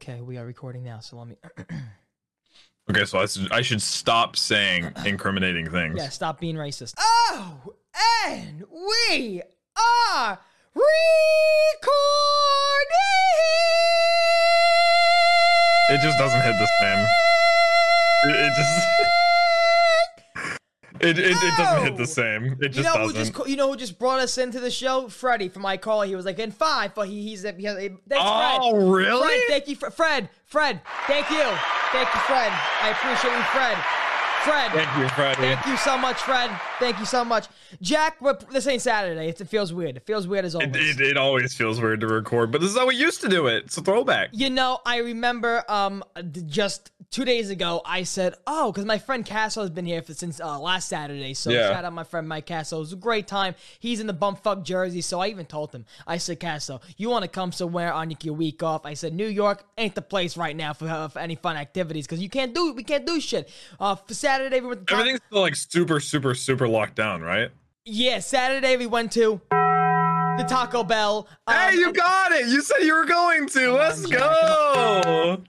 Okay, we are recording now, so let me. Okay, so I should, I should stop saying incriminating things. yeah, stop being racist. Oh, and we are recording. It just doesn't hit the same. It, it just. It, it, it doesn't hit the same. It just You know who doesn't. just you know who just brought us into the show? Freddie from iCall. He was like in five, but he, he's he, thanks oh, Fred, really? thank you, Fre- Fred. Fred, thank you, thank you, Fred. I appreciate you, Fred. Fred, Thank you, Freddie. Thank you so much, Fred. Thank you so much, Jack. We're, this ain't Saturday. It feels weird. It feels weird as always. It, it, it always feels weird to record, but this is how we used to do it. It's a throwback. you know, I remember um just two days ago. I said, "Oh, because my friend Castle has been here for since uh, last Saturday." So Yeah. shout out my friend Mike Castle. It was a great time. He's in the bumfuck jersey, so I even told him. I said, "Castle, you want to come somewhere on your week off?" I said, "New York ain't the place right now for, uh, for any fun activities because you can't do we can't do shit." Uh, for Saturday we went to Everything's still like super, super, super locked down, right? Yeah, Saturday we went to the Taco Bell. Um, hey, you got it! You said you were going to. Let's on, Jack, go.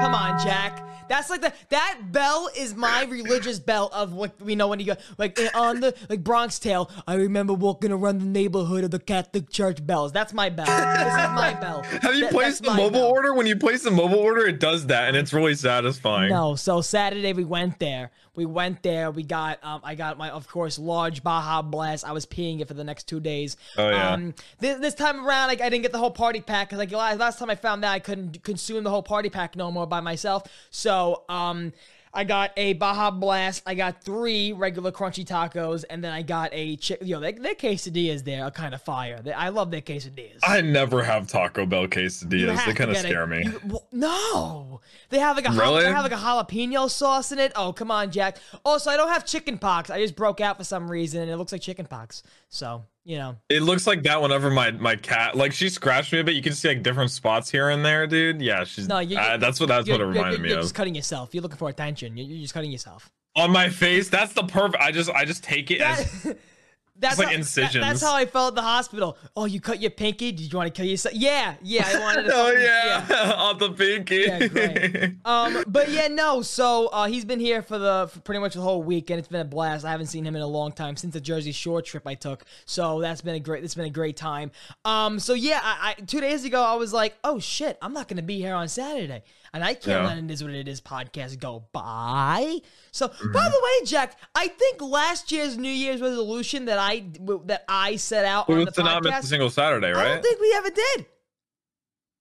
Come on, Jack. That's like the that bell is my religious bell of what we know when you go like eh, on the like Bronx Tale. I remember walking around the neighborhood of the Catholic Church bells. That's my bell. This is my bell. Have you placed the mobile bell. order? When you place the mobile order, it does that, and it's really satisfying. No, so Saturday we went there. We went there. We got um I got my of course large Baja Blast. I was peeing it for the next two days. Oh, yeah. Um, this, this time around, like I didn't get the whole party pack because like last, last time I found that I couldn't consume the whole party pack no more by myself. So um. I got a Baja Blast. I got three regular crunchy tacos, and then I got a chi- yo. Their, their quesadillas there are kind of fire. They, I love their quesadillas. I never have Taco Bell You quesadillas. They kind of scare me. You- well, no, they have like a Really? they have like a jalapeno sauce in it. Oh, come on, Jack. Also, I don't have chicken pox. I just broke out for some reason, and it looks like chicken pox. So you know, It looks like that whenever my my cat like she scratched me a bit. You can see like different spots here and there, dude. Yeah, she's no, you. uh, that's what that's what it you're- you're- reminded me you're of. just cutting yourself. You're looking for attention. You're, you're just cutting yourself. On my face, that's the perfect. I just I just take it as That- that's like how, that- incisions. that's how I felt at the hospital. Oh, you cut your pinky? Did you want to kill yourself? Yeah, yeah. I wanted to. oh fucking- yeah, on the pinky. Yeah, great. um, but yeah, no. So uh, he's been here for the for pretty much the whole week, and it's been a blast. I haven't seen him in a long time since the Jersey Shore trip I took. So that's been a great. It's been a great time. Um, so yeah, I, I two days ago I was like, oh shit, I'm not gonna be here on Saturday, and I can't Yeah. let it is what it is podcast go by. So Mm-hmm. by the way, Jack, I think last year's New Year's resolution that I that I set out It on was the to not miss a podcast, single Saturday, I right? don't think we ever did.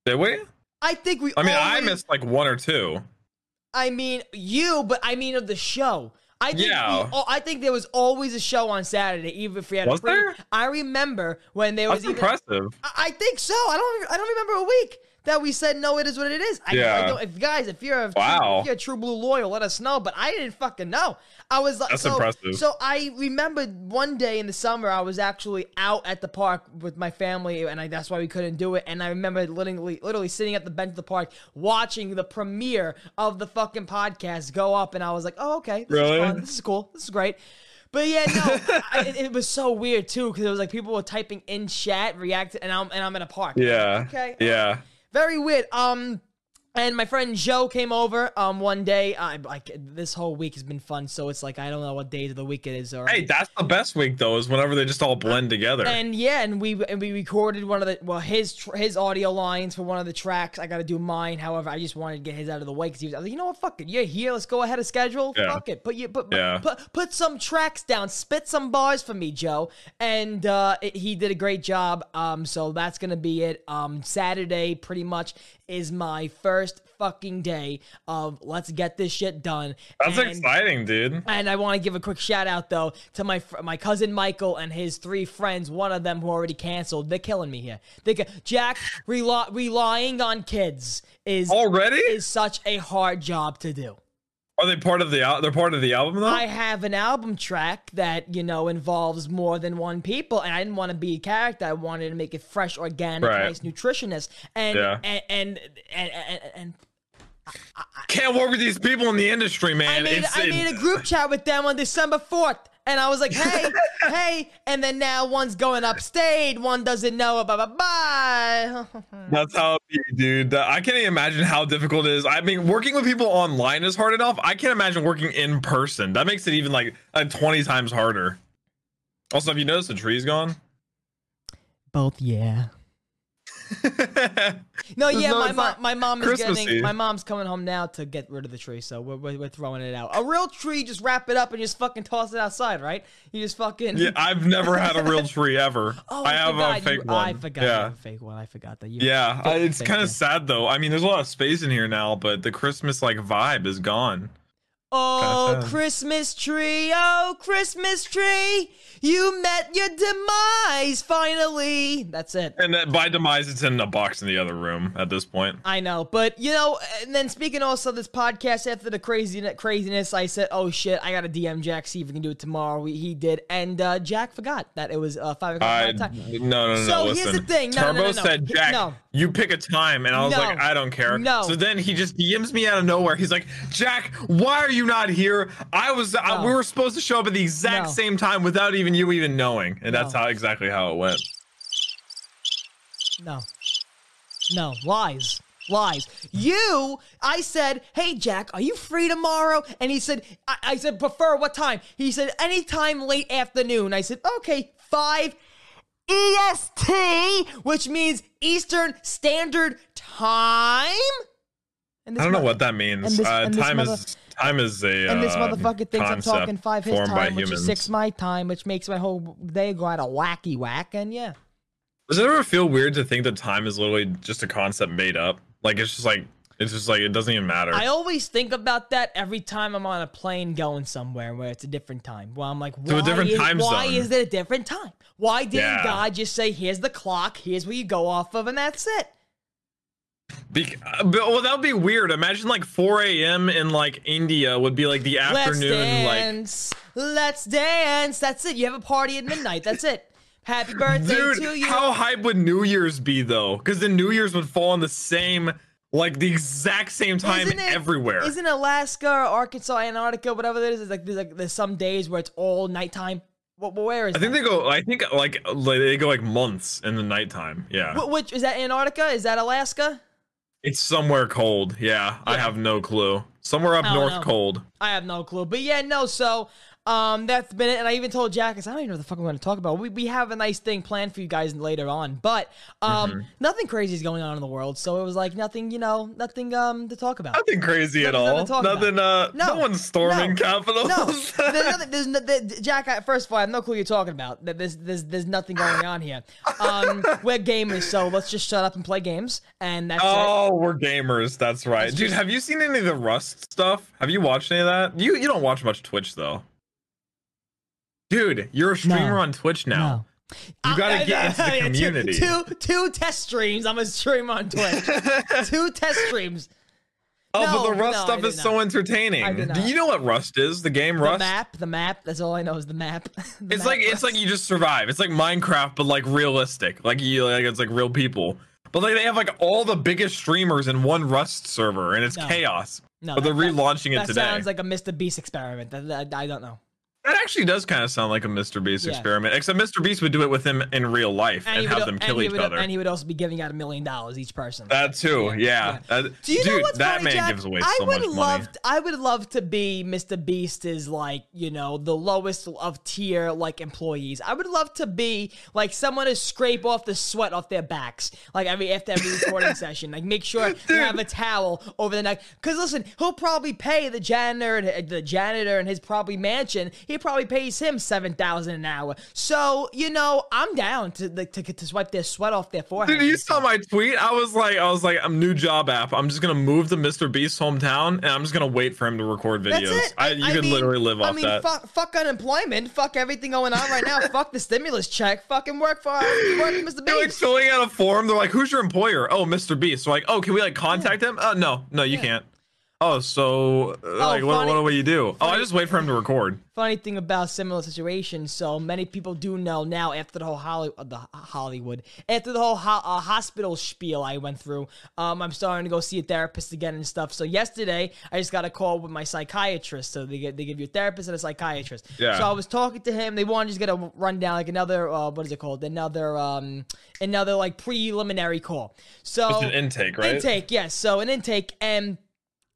Did we? I think we. I mean, I missed like one or two. I mean you, but I mean of the show. I think Yeah. we, oh, I think there was always a show on Saturday, even if we had. Was a pre- there? I remember when there was That's even. impressive. I I think so. I don't. I don't remember a week that we said no. It is what it is. I, Yeah. I don't, if guys, if you're a Wow. if you're a true blue loyal, let us know. But I didn't fucking know. I was like, That's so, impressive. So I remember one day in the summer, I was actually out at the park with my family, and I, that's why we couldn't do it. And I remember literally, literally sitting at the bench of the park watching the premiere of the fucking podcast go up, and I was like, oh okay, this Really? is fun. This is cool. This is great. But yeah, no, I, it, it was so weird too because it was like people were typing in chat, reacting, and I'm and I'm in a park. Yeah. Okay. Yeah. Very weird. Um, and my friend Joe came over um one day. I like this whole week has been fun, so it's like I don't know what days of the week it is. Or Hey, that's the best week though, is whenever they just all blend together. and yeah, and we and we recorded one of the well his tr- his audio lines for one of the tracks. I got to do mine. However, I just wanted to get his out of the way because he was. I was like, you know what, fuck it, you're here. Let's go ahead of schedule. Yeah. Fuck it. Put you put, put- Yeah. put put some tracks down. Spit some bars for me, Joe. And uh, it- he did a great job. Um, so that's gonna be it. Um, Saturday pretty much is my first fucking day of let's get this shit done. That's And- exciting, dude. and I want to give a quick shout out though to my my cousin Michael and his three friends. One of them who already canceled. They're killing me here. They Jack rely- relying on kids is Already? is such a hard job to do. Are they part of the al- they're part of the album though? I have an album track that you know involves more than one people, and I didn't want to be a character. I wanted to make it fresh, organic, Right. nice, nutritionist, and Yeah. and, and and and and Can't work with these people in the industry, man. I made, it's, I made a group chat with them on December 4th. And I was like, hey, hey. And then now one's going upstate. One doesn't know. Bye, bye, bye. That's how be, dude. I can't even imagine how difficult it is. I mean, working with people online is hard enough. I can't imagine working in person. That makes it even like, like 20 times harder. Also, have you noticed the tree's gone? Both, yeah. no, yeah, no- my mom, my mom is Christmassy. getting, my mom's coming home now to get rid of the tree, so we're, we're, we're throwing it out. A real tree, just wrap it up and just fucking toss it outside, right? You just fucking. yeah, I've never had a real tree ever. Oh, I I, have a fake you, one. I forgot yeah. a fake one. I forgot that you. Yeah, I- it's kind of sad though. I mean, there's a lot of space in here now, but the Christmas like vibe is gone. Oh, Christmas tree, oh, Christmas tree, you met your demise finally. That's it. And that by demise, it's in a box in the other room at this point. I know, but you know, and then speaking also of this podcast after the crazy craziness, I said, "Oh shit, I got to DM Jack see if we can do it tomorrow." We, he did, and uh, Jack forgot that it was uh, five o'clock I time. no no no. So listen. here's the thing. No, no, Turbo no, no, no. said, "Jack, no. you pick a time," and I was like, "I don't care." No. So then he just DMs me out of nowhere. He's like, "Jack, why are you not here? I was. I, we were supposed to show up at the exact No. same time without even you even knowing." And that's how exactly how it went. No, no lies. Lies. You, I said, hey, Jack, are you free tomorrow? And he said, I, I said, prefer what time? He said, anytime late afternoon. I said, okay, 5 EST, which means Eastern Standard Time. And I don't know what that means. this- uh, time mother- is time is a And this uh, motherfucker thinks I'm talking five his time, which humans. is six my time, which makes my whole day go out a wacky whack. And yeah. Does it ever feel weird to think that time is literally just a concept made up? Like it's just like it's just like it doesn't even matter. I always think about that every time I'm on a plane going somewhere where it's a different time. Well, I'm like, why, a different is, time why is it a different time? Why didn't Yeah. God just say, here's the clock, here's where you go off of, and that's it? Uh, but, well, that would be weird. Imagine like 4 a.m. in like India would be like the afternoon. Let's afternoon. Like, dance, let's dance. That's it. You have a party at midnight. That's it. Happy birthday to dude, you. how hype would New Year's be though? Because the New Year's would fall on the same, like the exact same time Isn't it- everywhere. Isn't Alaska, or Arkansas, Antarctica, whatever it is? It's like there's like there's some days where it's all nighttime. Wh- where is I think that? they go. I think like like they go like months in the nighttime. Yeah, Wh- which is that Antarctica? Is that Alaska? It's somewhere cold. Yeah, I have no clue. Somewhere up north, know. cold. I have no clue. But yeah, no, so um that's been it. And I even told Jack, I said, I don't even know what the fuck I'm gonna talk about. We, we have a nice thing planned for you guys later on. But um Mm-hmm. nothing crazy is going on in the world. So it was like nothing, you know, nothing um to talk about. Nothing crazy at all. to talk about. Nothing. Uh, No. no, one's storming No. capitals. No, there's nothing. There's no, there, Jack. I, first of all, I have no clue you're talking about. There- There's, there's, there's nothing going on here. Um, we're gamers, so let's just shut up and play games, and that's it. Oh, we're gamers. That's right, It's dude. just- Have you seen any of the Rust stuff? Have you watched any of that? You you don't watch much Twitch though. Dude, you're a streamer No. on Twitch now. No. You gotta I- get into the community. Two, two test streams. I'm a streamer on Twitch. two test streams. oh, No, but the Rust no, stuff is not. so entertaining. Do you know what Rust is? The game Rust. The map, the map. That's all I know is the map. The It's map like it's like you just survive. It's like Minecraft, but like realistic. Like you like it's like real people. But like they have like all the biggest streamers in one Rust server, and it's No. chaos. No, but they're that- that- relaunching it That today. sounds like a Mr. Beast experiment. That, that- I don't know. That actually does kind of sound like a Mr. Beast Yeah. experiment, except Mr. Beast would do it with him in real life and, he have them kill each would, other. And he would also be giving out a million dollars each person. that too, yeah. That- Do you dude, know what's that funny, man Jack? gives away I so would much love, money. I would love to be Mr. Beast is like you know the lowest of tier like employees. I would love to be like someone to scrape off the sweat off their backs like every after every recording session. Like make sure you have a towel over the neck. Because listen, he'll probably pay the janitor, and the janitor in his probably mansion. He probably pays him seven thousand an hour. So you know I'm down to like to, get to swipe their sweat off their forehead. Dude, you saw my tweet. I was like, I was like, I'm new job app. I'm just gonna move to Mr. Beast's hometown, and I'm just gonna wait for him to record videos. I, you could mean- literally live I off mean, that. Fuck, fuck unemployment. Fuck everything going on right now. fuck the stimulus check. Fucking work for work for Mr. Beast. They're like filling out a form. They're like, "Who's your employer?" Oh, Mr. Beast. So like, "Oh, can we like contact him?" Oh, no, no, you can't. Oh, so uh, like what, funny- what do you do? Oh, I just wait for him to record. funny thing about similar situations, so many people do know now after the whole Holly, uh, the Hollywood, after the whole ho- uh, hospital spiel I went through, um, I'm starting to go see a therapist again and stuff. So yesterday, I just got a call with my psychiatrist. So they get they give you a therapist and a psychiatrist. Yeah. So I was talking to him. They want to just get a rundown, like another uh, what is it called? Another um, another like preliminary call. So Just an intake, right? Intake, yes. So an intake, and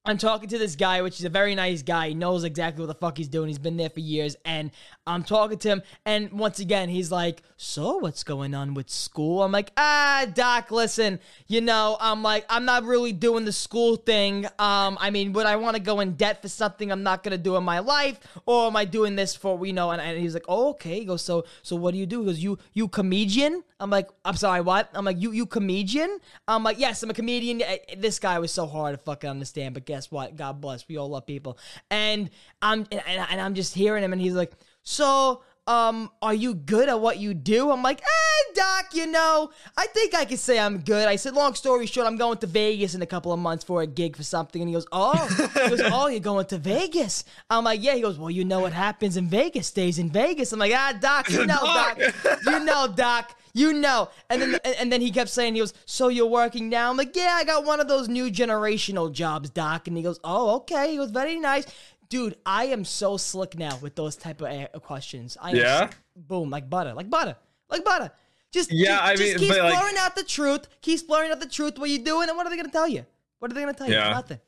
I'm talking to this guy, which is a very nice guy. He knows exactly what the fuck he's doing. He's been there for years. And I'm talking to him. And once again, he's like, So, what's going on with school? I'm like, Ah, Doc, listen, you know, I'm like, I'm not really doing the school thing. Um, I mean, would I want to go in debt for something I'm not going to do in my life? Or am I doing this for, you know, and, and he's like, Oh, okay. He goes, So, so what do you do? He goes, You, you comedian? I'm like, I'm sorry, what? I'm like, you, you comedian? I'm like, yes, I'm a comedian. Eh, This guy was so hard to fucking understand, but guess what? God bless. We all love people. And I'm, and, and I'm just hearing him, and he's like, so, um, are you good at what you do? I'm like, eh, doc, you know, I think I can say I'm good. I said, long story short, I'm going to Vegas in a couple of months for a gig for something. And he goes, oh, he goes, oh, you're going to Vegas? I'm like, yeah. He goes, well, you know what happens in Vegas stays in Vegas. I'm like, ah, doc, you know, Doc. you know, doc. You know, and then and, and then he kept saying he goes, "So you're working now?" I'm like, "Yeah, I got one of those new generational jobs, doc." And he goes, "Oh, okay." He was very nice, dude. I am so slick now with those type of uh, questions. I Yeah? boom, like butter, like butter, like butter. Just Yeah, just, I just mean, keep but, like- blurring out the truth. Keep blurring out the truth. What are you doing? And what are they gonna tell you? What are they gonna tell you? Yeah. Nothing.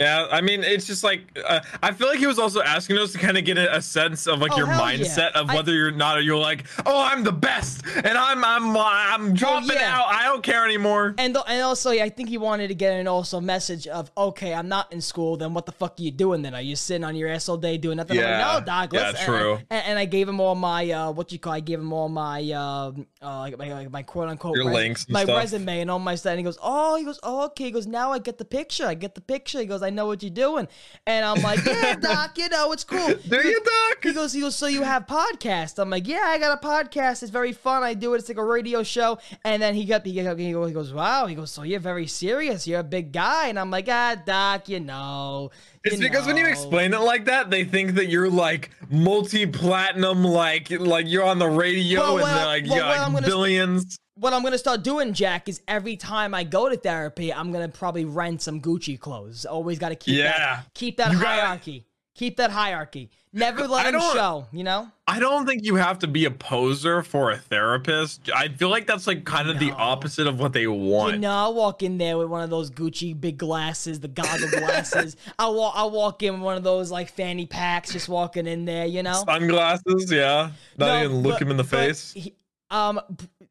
Yeah, I mean, it's just like uh, I feel like he was also asking us to kind of get a, a sense of like Oh, your hell yeah. mindset of I- whether you're not. You're like, oh, I'm the best, and I'm I'm I'm dropping yeah. out. I don't care anymore. And and also, yeah, I think he wanted to get an also message of, okay, I'm not in school. Then what the fuck are you doing? Then are you sitting on your ass all day doing nothing? Yeah. like, no, Doc. Yeah, true. And, and I gave him all my uh, what you call? I gave him all my uh, uh like my, like my quote unquote Your links and my stuff. resume and all my stuff. And he goes, oh, he goes, oh, okay. He goes, now I get the picture. I get the picture. He goes, I know what you're doing. And I'm like, yeah, Doc. You know, it's cool. Do you, Doc? He goes, he goes, so you have podcast? I'm like, yeah, I got a podcast. It's very fun. I do it. It's like a radio show. And then he got, he, got, he goes, wow. He goes, so you're very serious. You're a big guy. And I'm like, ah, Doc, you know. It's you because when you explain it like that, they think that you're like multi-platinum, like like you're on the radio Well, and well, like, well, yeah, like billions. What I'm gonna start doing, Jack, is every time I go to therapy, I'm gonna probably rent some Gucci clothes. Always got to keep Yeah. that, keep that You gotta- hierarchy. Keep that hierarchy. Never let I them show. You know. I don't think you have to be a poser for a therapist. I feel like that's like kind of the opposite of what they want. You know, I walk in there with one of those Gucci big glasses, the goggle glasses. I walk, I walk in with one of those like fanny packs, just walking in there. You know, Sunglasses, yeah. Not No, even look but- him in the face. he- um,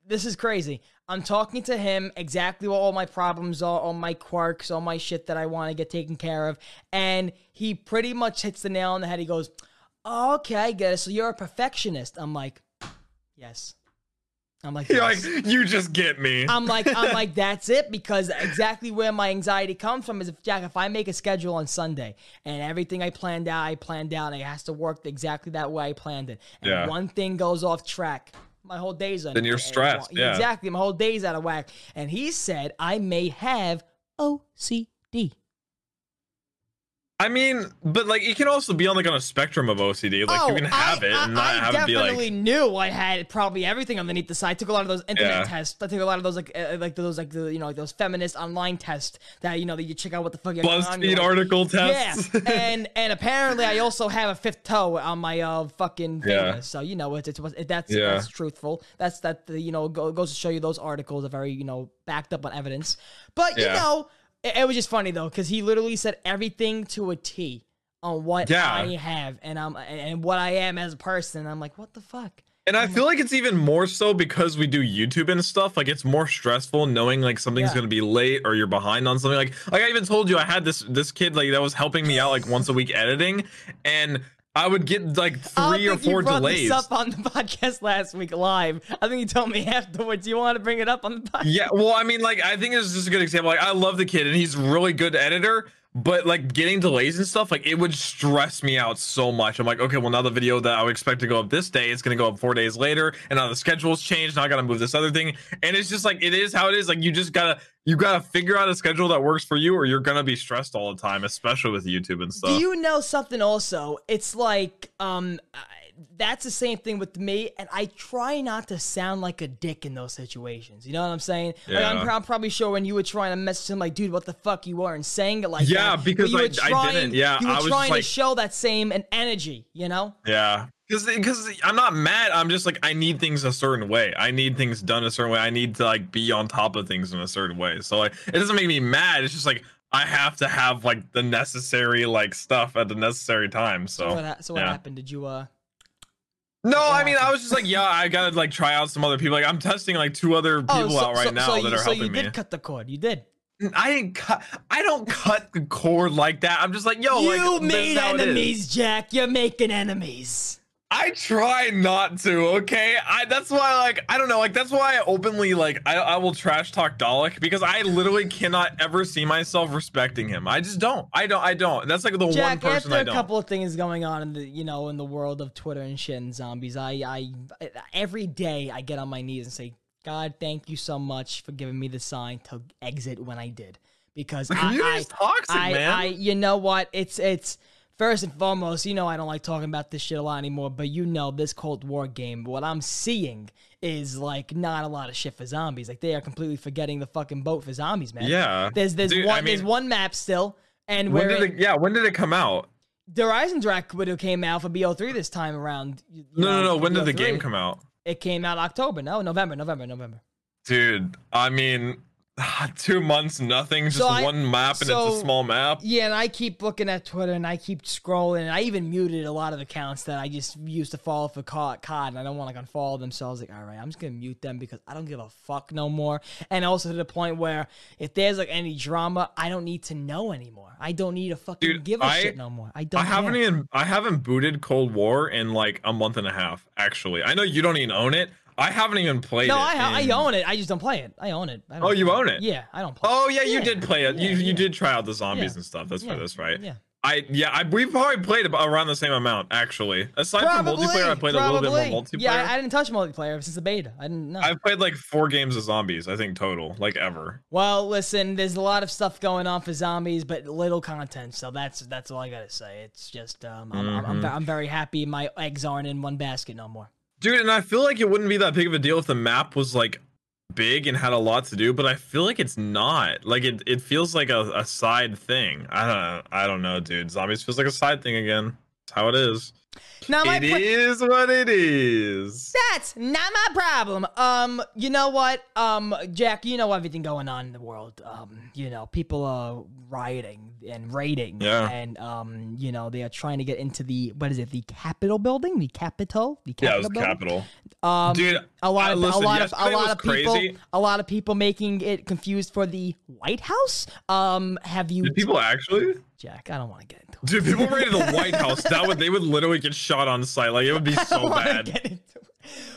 this is crazy. I'm talking to him exactly what all my problems are, all my quirks, all my shit that I want to get taken care of, and he pretty much hits the nail on the head. He goes, oh, "Okay, I get it. So you're a perfectionist." I'm like, "Yes." I'm like, "Yes." like, you just get me. I'm like, I'm like, that's it because exactly where my anxiety comes from is if Jack, if I make a schedule on Sunday and everything I planned out, I planned out, and it has to work exactly that way I planned it, and Yeah. one thing goes off track. My whole day's on. Then you're stressed, yeah. exactly. My whole day's out of whack. And he said I may have OCD. I mean, but like it can also be on like on a spectrum of OCD. Like you can have Oh, I, it and I, not I have it be like. I definitely knew I had probably everything underneath the side. I took a lot of those internet Yeah. tests. I took a lot of those like uh, like those like the you know like those feminist online tests that you know that you check out what the fuck. you're going on, BuzzFeed like- article Yeah, tests. and and apparently I also have a fifth toe on my uh fucking finger. Yeah. So you know it's, it's it, that's Yeah. that's truthful. That's that the, you know go, goes to show you those articles are very you know backed up on evidence. But you Yeah. know it, it was just funny though because he literally said everything to a T on what Yeah. I have and I'm and what I am as a person. I'm like what the fuck. And I feel like it's even more so because we do YouTube and stuff. Like it's more stressful knowing like something's Yeah. gonna be late or you're behind on something. Like like I even told you I had this this kid like that was helping me out like once a week editing, and I would get like three or think you four brought delays. This up on the podcast last week live. I think you told me afterwards. You want to bring it up on the podcast? Yeah, well, I mean, like, I think it's just a good example. Like, I love the kid, and he's really good editor. But like getting delays and stuff, like it would stress me out so much. I'm like, okay, well now the video that I would expect to go up this day is gonna go up four days later, and now the schedule's changed. Now I gotta move this other thing, and it's just like it is how it is. Like you just gotta you gotta figure out a schedule that works for you, or you're gonna be stressed all the time, especially with YouTube and stuff. Do you know something? Also, it's like um. That's the same thing with me, and I try not to sound like a dick in those situations. You know what I'm saying? Like, I'm, Yeah. I'm probably sure when you were trying to message him, like, dude, what the fuck you are, and saying it like Yeah, that. because you were I- didn't. Yeah, you were I was trying to show that same an energy. You know? Yeah. Because because I'm not mad. I'm just like I need things a certain way. I need things done a certain way. I need to like be on top of things in a certain way. So like it doesn't make me mad. It's just like I have to have like the necessary like stuff at the necessary time. So, So what, ha- so what yeah. happened? Did you uh? No, I mean I was just like yeah, I gotta like try out some other people. Like I'm testing like two other oh, people oh, so, out right so, now so that you, are so helping you me. did cut the cord. You did. I didn't cut. I don't cut the cord like that. I'm just like yo. you this made is how it is. enemies, Jack. You're making enemies. I try not to, okay? I that's why like I don't know, like that's why I openly like I, I will trash talk Dalek because I literally cannot ever see myself respecting him. I just don't. I don't I don't. That's like the one person after I a don't. couple of things going on in the you know in the world of Twitter and shit and zombies, I I every day I get on my knees and say, God, thank you so much for giving me the sign to exit when I did because I, You're I, toxic, I, man. I you know what it's it's. First and foremost, you know I don't like talking about this shit a lot anymore, but you know this Cold War game, what I'm seeing is like not a lot of shit for zombies. Like they are completely forgetting the fucking boat for zombies, man. yeah. There's there's Dude, one I there's one map still, and when did it, yeah, when did it come out? the Horizon Direct would have came out for BO3 this time around. No, know, no, no. When did the game come out? It came out October. No, November, November, November. Dude, I mean two months, nothing, just So I- one map and it's a small map. Yeah, and I keep looking at Twitter and I keep scrolling and I even muted a lot of accounts that I just used to follow for COD, COD and I don't want to like unfollow them. So I was like, all right, I'm just gonna mute them because I don't give a fuck no more. And also to the point where if there's like any drama, I don't need to know anymore. I don't need to fucking Dude, give a I- shit no more. I don't. I haven't care. even I haven't booted Cold War in like a month and a half. Actually, I know you don't even own it. I haven't even played No, it. I, I in- own it. I just don't play it. I own it. I Oh, you own it? Yeah, I don't play. Oh yeah, you Yeah, did play it. yeah, you you did try out the zombies Yeah, and stuff. That's yeah, for this, right? Yeah. I yeah, I we probably played about around the same amount actually. Aside Probably, from multiplayer, I played a little bit more multiplayer. Yeah, I, I didn't touch multiplayer since the beta. I didn't know. I've played like four games of zombies, I think total, like ever. well, listen, there's a lot of stuff going on for zombies, but little content. So that's that's all I gotta say. It's just um, I'm, I'm, I'm, Mhm. I'm very happy my eggs aren't in one basket no more. Dude, and I feel like it wouldn't be that big of a deal if the map was like big and had a lot to do, but I feel like it's not. Like it, it feels like a, a side thing. I don't. I don't know, dude. Zombies feels like a side thing again. It's how it is. Now my It is what it is. That's not my problem. Um, you know what? Um, Jack, you know everything going on in the world. Um, you know, people are rioting and raiding. Yeah. And um, you know, they are trying to get into the what is it, the Capitol building? The Capitol? The Yeah, Capitol it was building? capital. Um, Dude, a lot I- of listen, a lot of a lot of people crazy. a lot of people making it confused for the White House. Um, have you Did people actually? Jack? I don't want to get into it. Dude, people raided the White House. That would they would literally get shot on site. Like it would be so bad. get into it.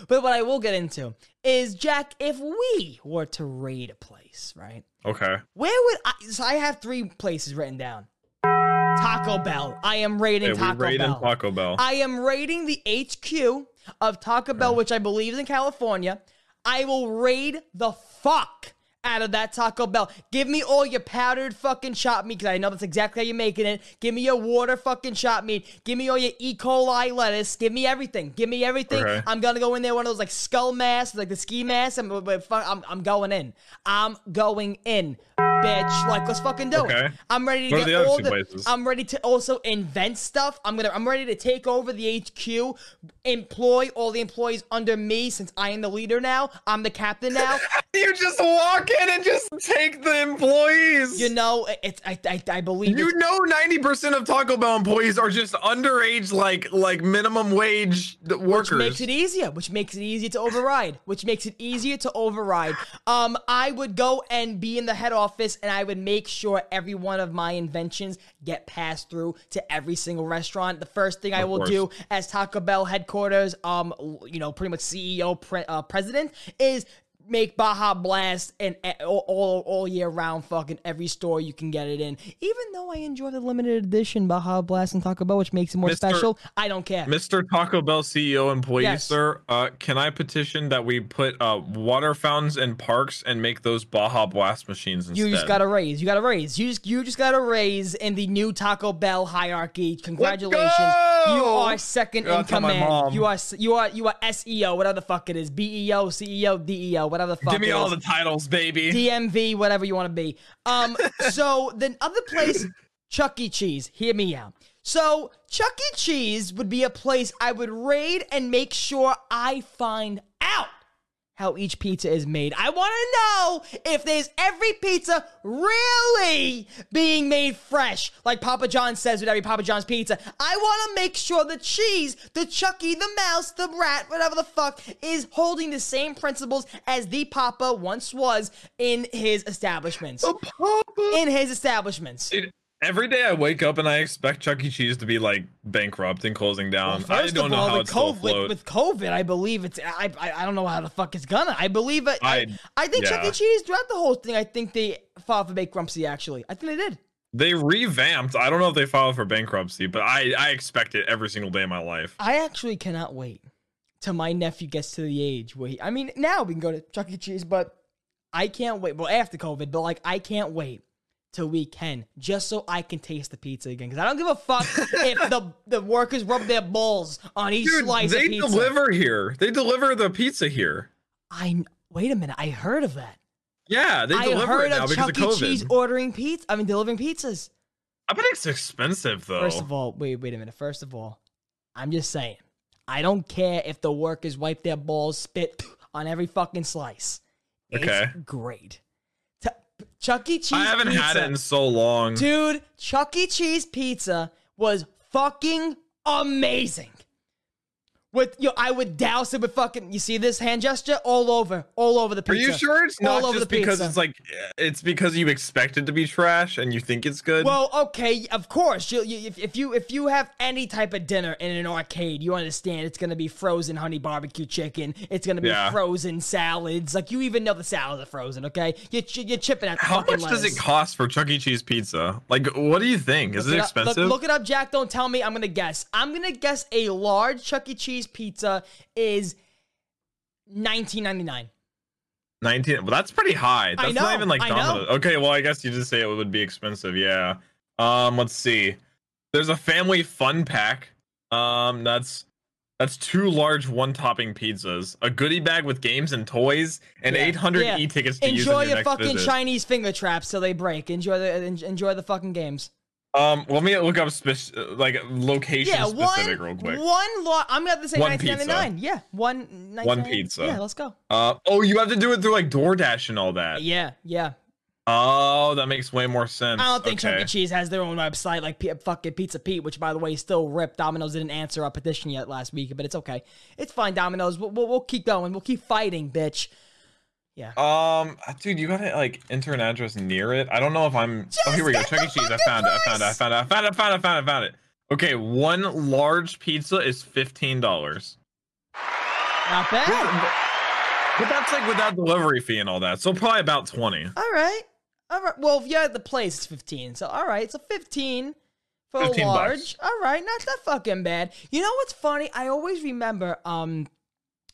But what I will get into is Jack, if we were to raid a place, right? Okay. Where would I so I have three places written down. Taco Bell. I am raiding we Taco raided Bell. Taco Bell. I am raiding the HQ of Taco Bell, which I believe is in California. I will raid the fuck out of that Taco Bell. Give me all your powdered fucking chop meat, because I know that's exactly how you're making it. Give me your water fucking chop meat. Give me all your E. coli lettuce. Give me everything. Give me everything. Okay. I'm gonna go in there, one of those like skull masks, like the ski mask. I'm, I'm, I'm going in. I'm going in, bitch. Like, let's fucking do Okay. it. I'm ready to What get all the. places? I'm ready to also invent stuff. I'm gonna. I'm ready to take over the HQ, employ all the employees under me since I am the leader now. I'm the captain now. You just walk in and just take the employees. you know, it's. I. I, I believe. You know, ninety percent of Taco Bell employees are just underage, like like minimum wage workers. Which makes it easier. Which makes it easier to override. Which makes it easier to override. Um, I would go and be in the head office, and I would make sure every one of my inventions get passed through to every single restaurant. The first thing I will course. do as Taco Bell headquarters, um, you know, pretty much CEO, pre- uh, president, is make Baja Blast and all, all all year round, fucking every store you can get it in. Even though I enjoy the limited edition Baja Blast and Taco Bell, which makes it more Mr. special, I don't care. Mr. Taco Bell CEO employee, Yes. sir, uh, can I petition that we put uh, water fountains in parks and make those Baja Blast machines instead? You just got to raise. You got to raise. You just you just got to raise in the new Taco Bell hierarchy. Congratulations, you are second in command. You are you are you are SEO, whatever the fuck it is, BEO, CEO, DEO, whatever the fuck. Give me all the titles, baby. DMV, whatever you want to be. Um, so the other place, Chuck E. Cheese. Hear me out. So Chuck E. Cheese would be a place I would raid and make sure I find out how each pizza is made. I want to know if there's every pizza really being made fresh, like Papa John says with every Papa John's pizza. I want to make sure the cheese, the Chucky, the mouse, the rat, whatever the fuck, is holding the same principles as the Papa once was in his establishments. The Papa. In his establishments. Dude, every day I wake up and I expect Chuck E. Cheese to be like bankrupt and closing down. I First don't of know how with it's still COVID, afloat. with COVID, I believe it's. I, I I don't know how the fuck it's gonna. I believe it. I, I- I think Chuck E. Cheese throughout the whole thing. I think they filed for bankruptcy. Actually, I think they did. They revamped. I don't know if they filed for bankruptcy, but I I expect it every single day of my life. I actually cannot wait till my nephew gets to the age where he. I mean, now we can go to Chuck E. Cheese, but I can't wait. Well, after COVID, but like I can't wait till we can, just so I can taste the pizza again. Because I don't give a fuck if the the workers rub their balls on each Dude, slice they of pizza. deliver here. They deliver the pizza here. I wait a minute. I heard of that. Yeah, they I deliver heard it now of because Chuck of. COVID. Cheese ordering pizza. I mean, delivering pizzas. I bet it's expensive though. First of all, wait, wait a minute. First of all, I'm just saying, I don't care if the workers wipe their balls, spit on every fucking slice. Okay. It's great. Chuck E. Cheese. I haven't pizza. had it in so long. Dude, Chuck E. Cheese pizza was fucking amazing. With yo, I would douse it with fucking. You see this hand gesture all over, all over the pizza. Are you sure it's All not over just because pizza. it's like it's because you expect it to be trash and you think it's good? Well, okay, of course. You, you, if, if you if you have any type of dinner in an arcade, you understand it's gonna be frozen honey barbecue chicken. It's gonna be Yeah. frozen salads. Like you even know the salads are frozen. Okay, you you're chipping at the How much does it cost for Chuck E. Cheese pizza? Like, what do you think? Is Look it up- look- expensive? Look, it up, Jack. Don't tell me. I'm gonna guess. I'm gonna guess a large Chuck E. Cheese pizza is 19.99. 19 well that's pretty high that's know, not even like. Domino's. okay well i guess you just say it would be expensive yeah um let's see there's a family fun pack um that's that's two large one topping pizzas a goodie bag with games and toys and Yeah, 800 yeah. e-tickets to use in Enjoy your your next fucking visit. Chinese finger traps till they break. Enjoy the enjoy the fucking games. Um let me look up spec- like location Yeah, specific one real quick one lot. I'm gonna have to say One 19.99. Yeah, one. 19.99. pizza. Yeah, let's go. uh oh you have to do it through like doordash and all that Yeah, yeah. oh that makes way more sense I don't think okay. Chuck E. Cheese has their own website like P- fucking Pizza Pete, which by the way is still ripped. Domino's didn't answer our petition yet last week, but it's okay. It's fine, Domino's. We'll, we'll, we'll keep going. We'll keep fighting, bitch. Yeah. Um, dude, you gotta like enter an address near it. I don't know if I'm. oh, here we go. Chuck E. Cheese. I found it. I found it. I found it. I found it. I found it. I found it. I found it. Okay, one large pizza is fifteen dollars. Not bad. But that's like without delivery fee and all that, so probably about twenty. All right. All right. Well, yeah, the place, is 15. So, all right. So, 15 for 15 a bucks. large. All right. Not that fucking bad. You know what's funny? I always remember um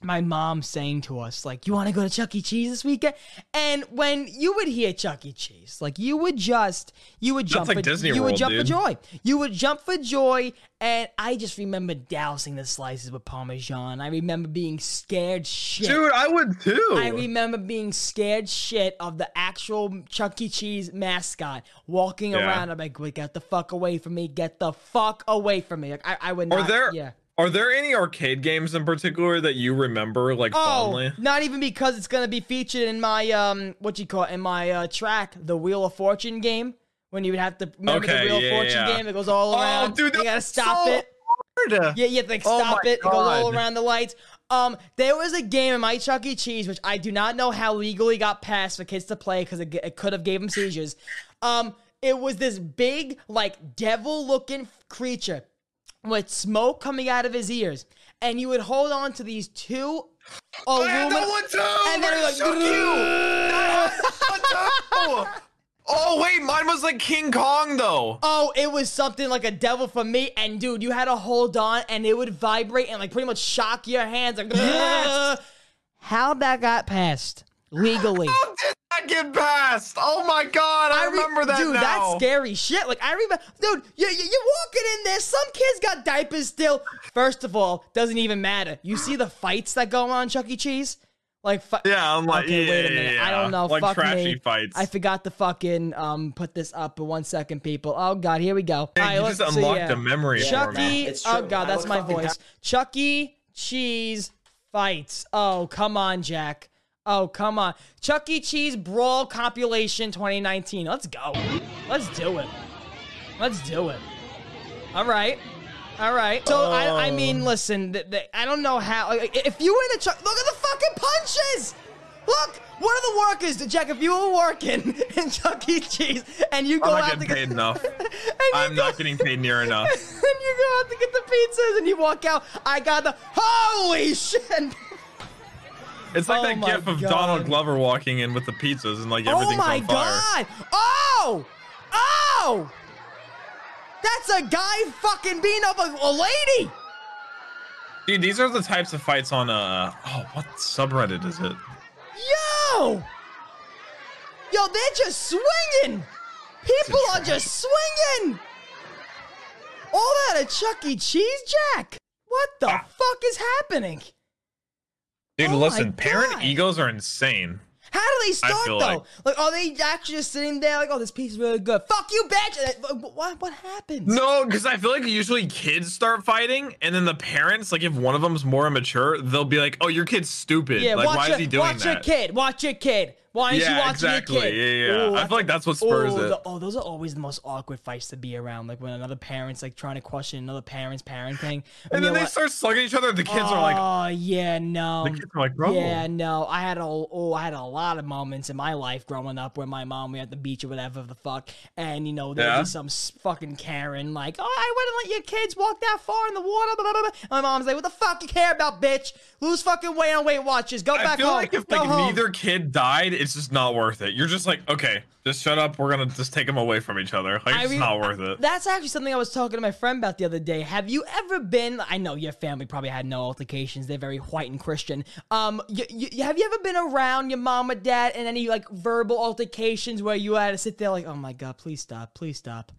my mom saying to us, like, you want to go to Chuck E. Cheese this weekend? And when you would hear Chuck E. Cheese, like, you would just, you would jump like for, Disney you would World, jump for joy. You would jump for joy. And I just remember dousing the slices with Parmesan. I remember being scared shit. Dude, I would too. I remember being scared shit of the actual Chuck E. Cheese mascot walking Yeah. around. I'm like, "Wait, get the fuck away from me! Get the fuck away from me! Like, I, I would not. are there Yeah. Are there any arcade games in particular that you remember like Oh, fondly? not even because it's gonna be featured in my um, what you call it, in my uh, track, the Wheel of Fortune game. When you would have to remember the Okay, Wheel yeah, of Fortune yeah. game, it goes all Oh, around. dude, you gotta stop so it. hard. Yeah, you have to like Oh stop it. It goes all around the lights. Um, there was a game in my Chuck E. Cheese which I do not know how legally got passed for kids to play because it, it could have gave them seizures. Um, it was this big like devil-looking creature with smoke coming out of his ears, and you would hold on to these two I had that aluminum. one too. And then I it was shook like, you. That one too. Oh wait, mine was like King Kong though. Oh, it was something like a devil for me, and dude, you had to hold on, and it would vibrate and like pretty much shock your hands. Like, Yes. how that got passed legally? How did that get past? Oh my god, I, re- remember that dude. now. That's scary shit. Like I remember, dude. You, you you're walking in there. Some kids got diapers still. First of all, doesn't even matter. You see the fights that go on Chuck E. Cheese, like fi- Yeah, I'm like, Okay, yeah, wait a minute. yeah, I don't know. Like Fuck trashy me. fights. I forgot to fucking um put this up for one second, people. Oh god, here we go. Hey, All right, you let's just see, unlocked yeah. a memory for me. Chucky. It's Oh god, that's look my fucking voice. Chucky Cheese fights. Oh come on, Jack. Oh come on. Chuck E. Cheese Brawl compilation 2019. Let's go. Let's do it. Let's do it. All right. All right. So I, I oh. mean, listen. Th- th- I don't know how. like, If you were in a Chuck, look at the fucking punches. Look, one of the workers, Jack. If you were working in Chuck E. Cheese and you go I'm not out getting to paid enough. I'm go- not getting paid near enough. and you go out to get the pizzas and you walk out. I got the holy shit. It's like Oh that gif of God. Donald Glover walking in with the pizzas and like Oh everything's my on fire. god! Oh! Oh! That's a guy fucking beating up a, a lady! Dude, these are the types of fights on uh oh what subreddit is it? Yo! Yo, they're just swinging! People are just swinging! All that a Chuck E. Cheese, Jack? What the Ah. fuck is happening? Dude, Oh listen, parent God. egos are insane. How do they start though? like- Like, are they actually just sitting there like, oh, this piece is really good? Fuck you, bitch! What, what happens? No, because I feel like usually kids start fighting, and then the parents, like if one of them's more immature, they'll be like, "Oh, your kid's stupid. Yeah, like, why your, is he doing that? watch your kid. Watch your kid. Why you Yeah, watching exactly. your kid? Yeah, yeah. I that's feel like that's what spurs oh, it. the- oh, those are always the most awkward fights to be around. Like when another parent's like trying to question another parent's parenting. And then they start slugging each other. And The kids are like, oh yeah, no. the kids are like, bro. Yeah, no. I had a oh, I had a lot of moments in my life growing up where my mom we at the beach or whatever the fuck, and you know there'd Yeah. be some fucking Karen like, oh, I wouldn't let your kids walk that far in the water. Blah, blah, blah. My mom's like, what the fuck you care about, bitch? Lose fucking weight on Weight Watchers. Go I back feel home. like if Go like home. neither kid died, it's just not worth it. You're just like, okay, just shut up. We're gonna just take them away from each other. Like I it's re- not worth it. That's actually something I was talking to my friend about the other day. Have you ever been? I know your family probably had no altercations. They're very white and Christian. Um, have you ever been around your mom or dad in any like verbal altercations where you had to sit there like, oh my god, please stop, please stop.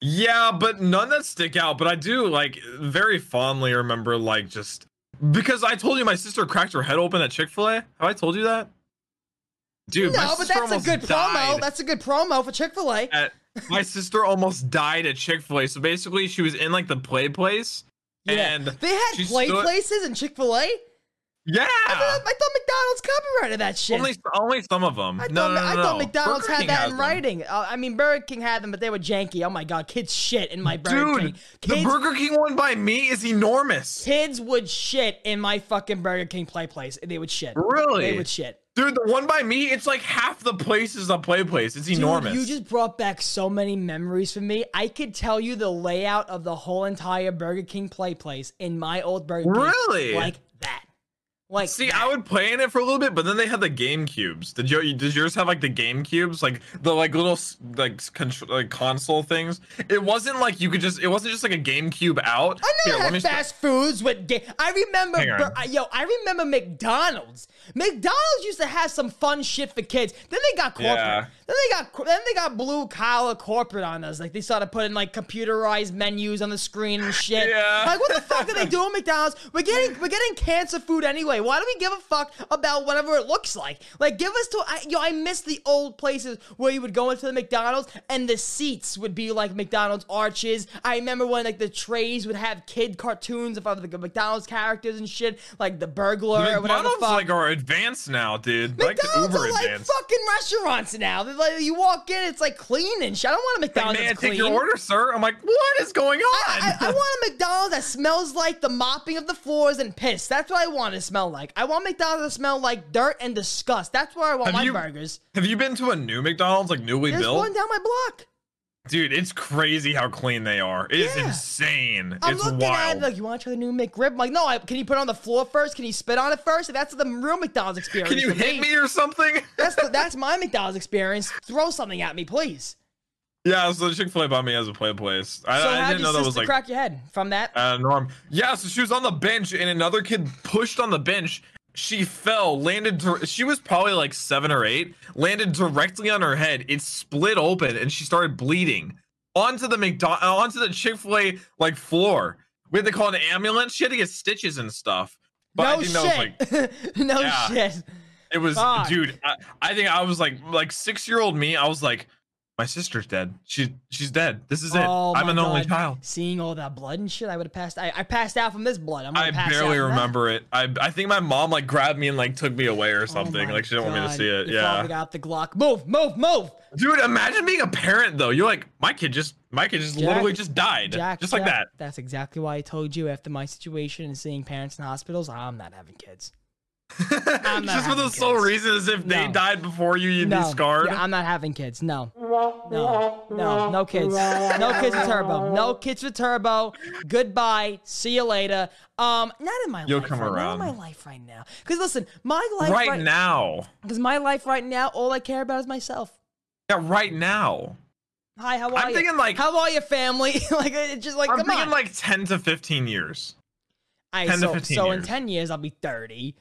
Yeah, but none that stick out. But I do like very fondly remember like just because I told you my sister cracked her head open at Chick Fil A. Have I told you that? Dude, my no, but that's a good promo. died That's a good promo for Chick Fil A. at- my sister almost died at Chick Fil A. So basically, she was in like the play place, Yeah, and they had play stood- places in Chick Fil A. yeah, I thought, I thought McDonald's copyrighted that shit. only only some of them. I no, thought, no, no, I no. thought McDonald's Burger had King that in them. writing. Uh, I mean, Burger King had them, but they were janky. Oh my god, kids shit in my Burger Dude, King. the Burger King one by me is enormous. kids would shit in my fucking Burger King play place. They would shit. Really? They would shit. Dude, the one by me, it's like half the place is a play place. It's Dude, enormous. you just brought back so many memories for me. I could tell you the layout of the whole entire Burger King play place in my old Burger King. Really? Like that. Like See, that. I would play in it for a little bit, but then they had the game cubes. Did you? Did yours have like the game cubes, like the like little like like console things? It wasn't like you could just. It wasn't just like a game cube out. I never Here, had fast foods with. Ga- I remember. Bur- I- yo, I remember McDonald's. McDonald's used to have some fun shit for kids. Then they got corporate. Yeah. Then they got then they got blue collar corporate on us. Like they started putting like computerized menus on the screen and shit. Yeah. Like what the fuck are they doing, McDonald's? We're getting we're getting cancer food anyway. Why do we give a fuck about whatever it looks like? Like give us to I, yo. I miss the old places where you would go into the McDonald's and the seats would be like McDonald's arches. I remember when like the trays would have kid cartoons of other the McDonald's characters and shit, like the burglar or whatever the McDonald's fuck. like are advanced now, dude. Like McDonald's uber are like advanced. fucking restaurants now. They're like, you walk in, it's like clean and shit. I don't want a Like, McDonald's man, that's take your order, sir. I'm like, what is going on? I, I, I want a McDonald's that smells like the mopping of the floors and piss. That's what I want to smell like. I want McDonald's to smell like dirt and disgust. That's where I want Have my you- burgers. Have you been to a new McDonald's, like newly There's built? one down my block. Dude, it's crazy how clean they are. It is Yeah. insane. I'm it's looking at wild. it like, you want to try the new McRib? I'm like, no, I, can you put it on the floor first? Can you spit on it first? That's the real McDonald's experience. Can you hit me or something? That's the, that's my McDonald's experience. Throw something at me, please. yeah, so Chick Fil A bought me as a play place. I, So I how'd didn't know that was like crack your head from that? uh, norm. Yeah, so she was on the bench and another kid pushed on the bench. She fell, landed. She was probably like seven or eight. Landed directly on her head. It split open and she started bleeding onto the McDonald, uh, onto the Chick Fil A like floor. We had to call an ambulance. She had to get stitches and stuff. But I no was like shit. no Yeah. shit. It was, Fuck. dude. I, I think I was like, like six year old me. I was like, my sister's dead. She, she's dead. This is it. Oh I'm an only child. Seeing all that blood and shit, I would have passed. I, I passed out from this blood. I'm I pass barely out remember it. I, I think my mom like grabbed me and like took me away or Oh something. my like she didn't want me to see it. Father Yeah, got the Glock. Move, move, move. dude. Imagine being a parent though. You're like, my kid just, my kid just Jack- literally just died, Jack, just like Jack, that. That's exactly why I told you after my situation and seeing parents in hospitals, I'm not having kids. not just for the sole reason as if they died before you, you'd no, be scarred. Yeah, I'm not having kids. No, no, no, no kids. No kids with Turbo. No kids with Turbo. Goodbye. See you later. Um, not in my You'll life. come right, Not in my life right now. Because listen, my life right, right, now. Because my life right now, all I care about is myself. Yeah, right now. Hi, how are I'm you? thinking, like- how are your family? like, it's just like, I'm come thinking on. like 10 to 15 years. Aight, 10 to so, 15 so in 10 years, I'll be 30.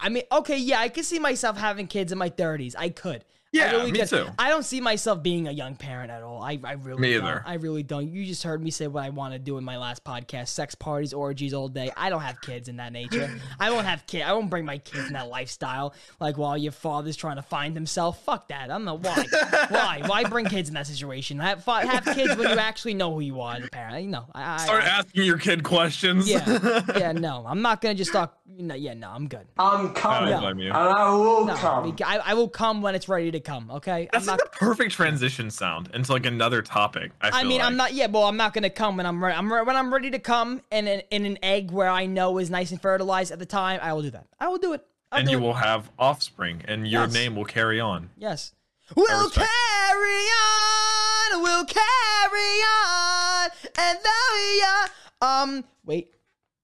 I mean, okay, yeah, I could see myself having kids in my 30s. I could. I Yeah, really me could. too. I don't see myself being a young parent at all. I, I really Me don't. either. I really don't. You just heard me say what I want to do in my last podcast: sex parties, orgies all day. I don't have kids in that nature. I won't have kids. I won't bring my kids in that lifestyle. Like while your father's trying to find himself. Fuck that. I don't know why. why? Why bring kids in that situation? Have have kids when you actually know who you are as a parent. You know. I, I, Start I- asking your kid questions. yeah, yeah, no, I'm not gonna just talk. No, yeah, no, I'm good. I'm coming, don't blame you. and I will No, come. I, I will come when it's ready to come. Okay, I'm That's not. like the perfect transition sound into like another topic. I, I mean, like. I'm not. Yeah, well, I'm not gonna come when I'm ready. I'm re- when I'm ready to come in an, in an egg where I know is nice and fertilized at the time. I will do that. I will do it. I'll and do you it. will have offspring, and your Yes. name will carry on. Yes. We'll carry on. We'll carry on. And though we are. Um, wait.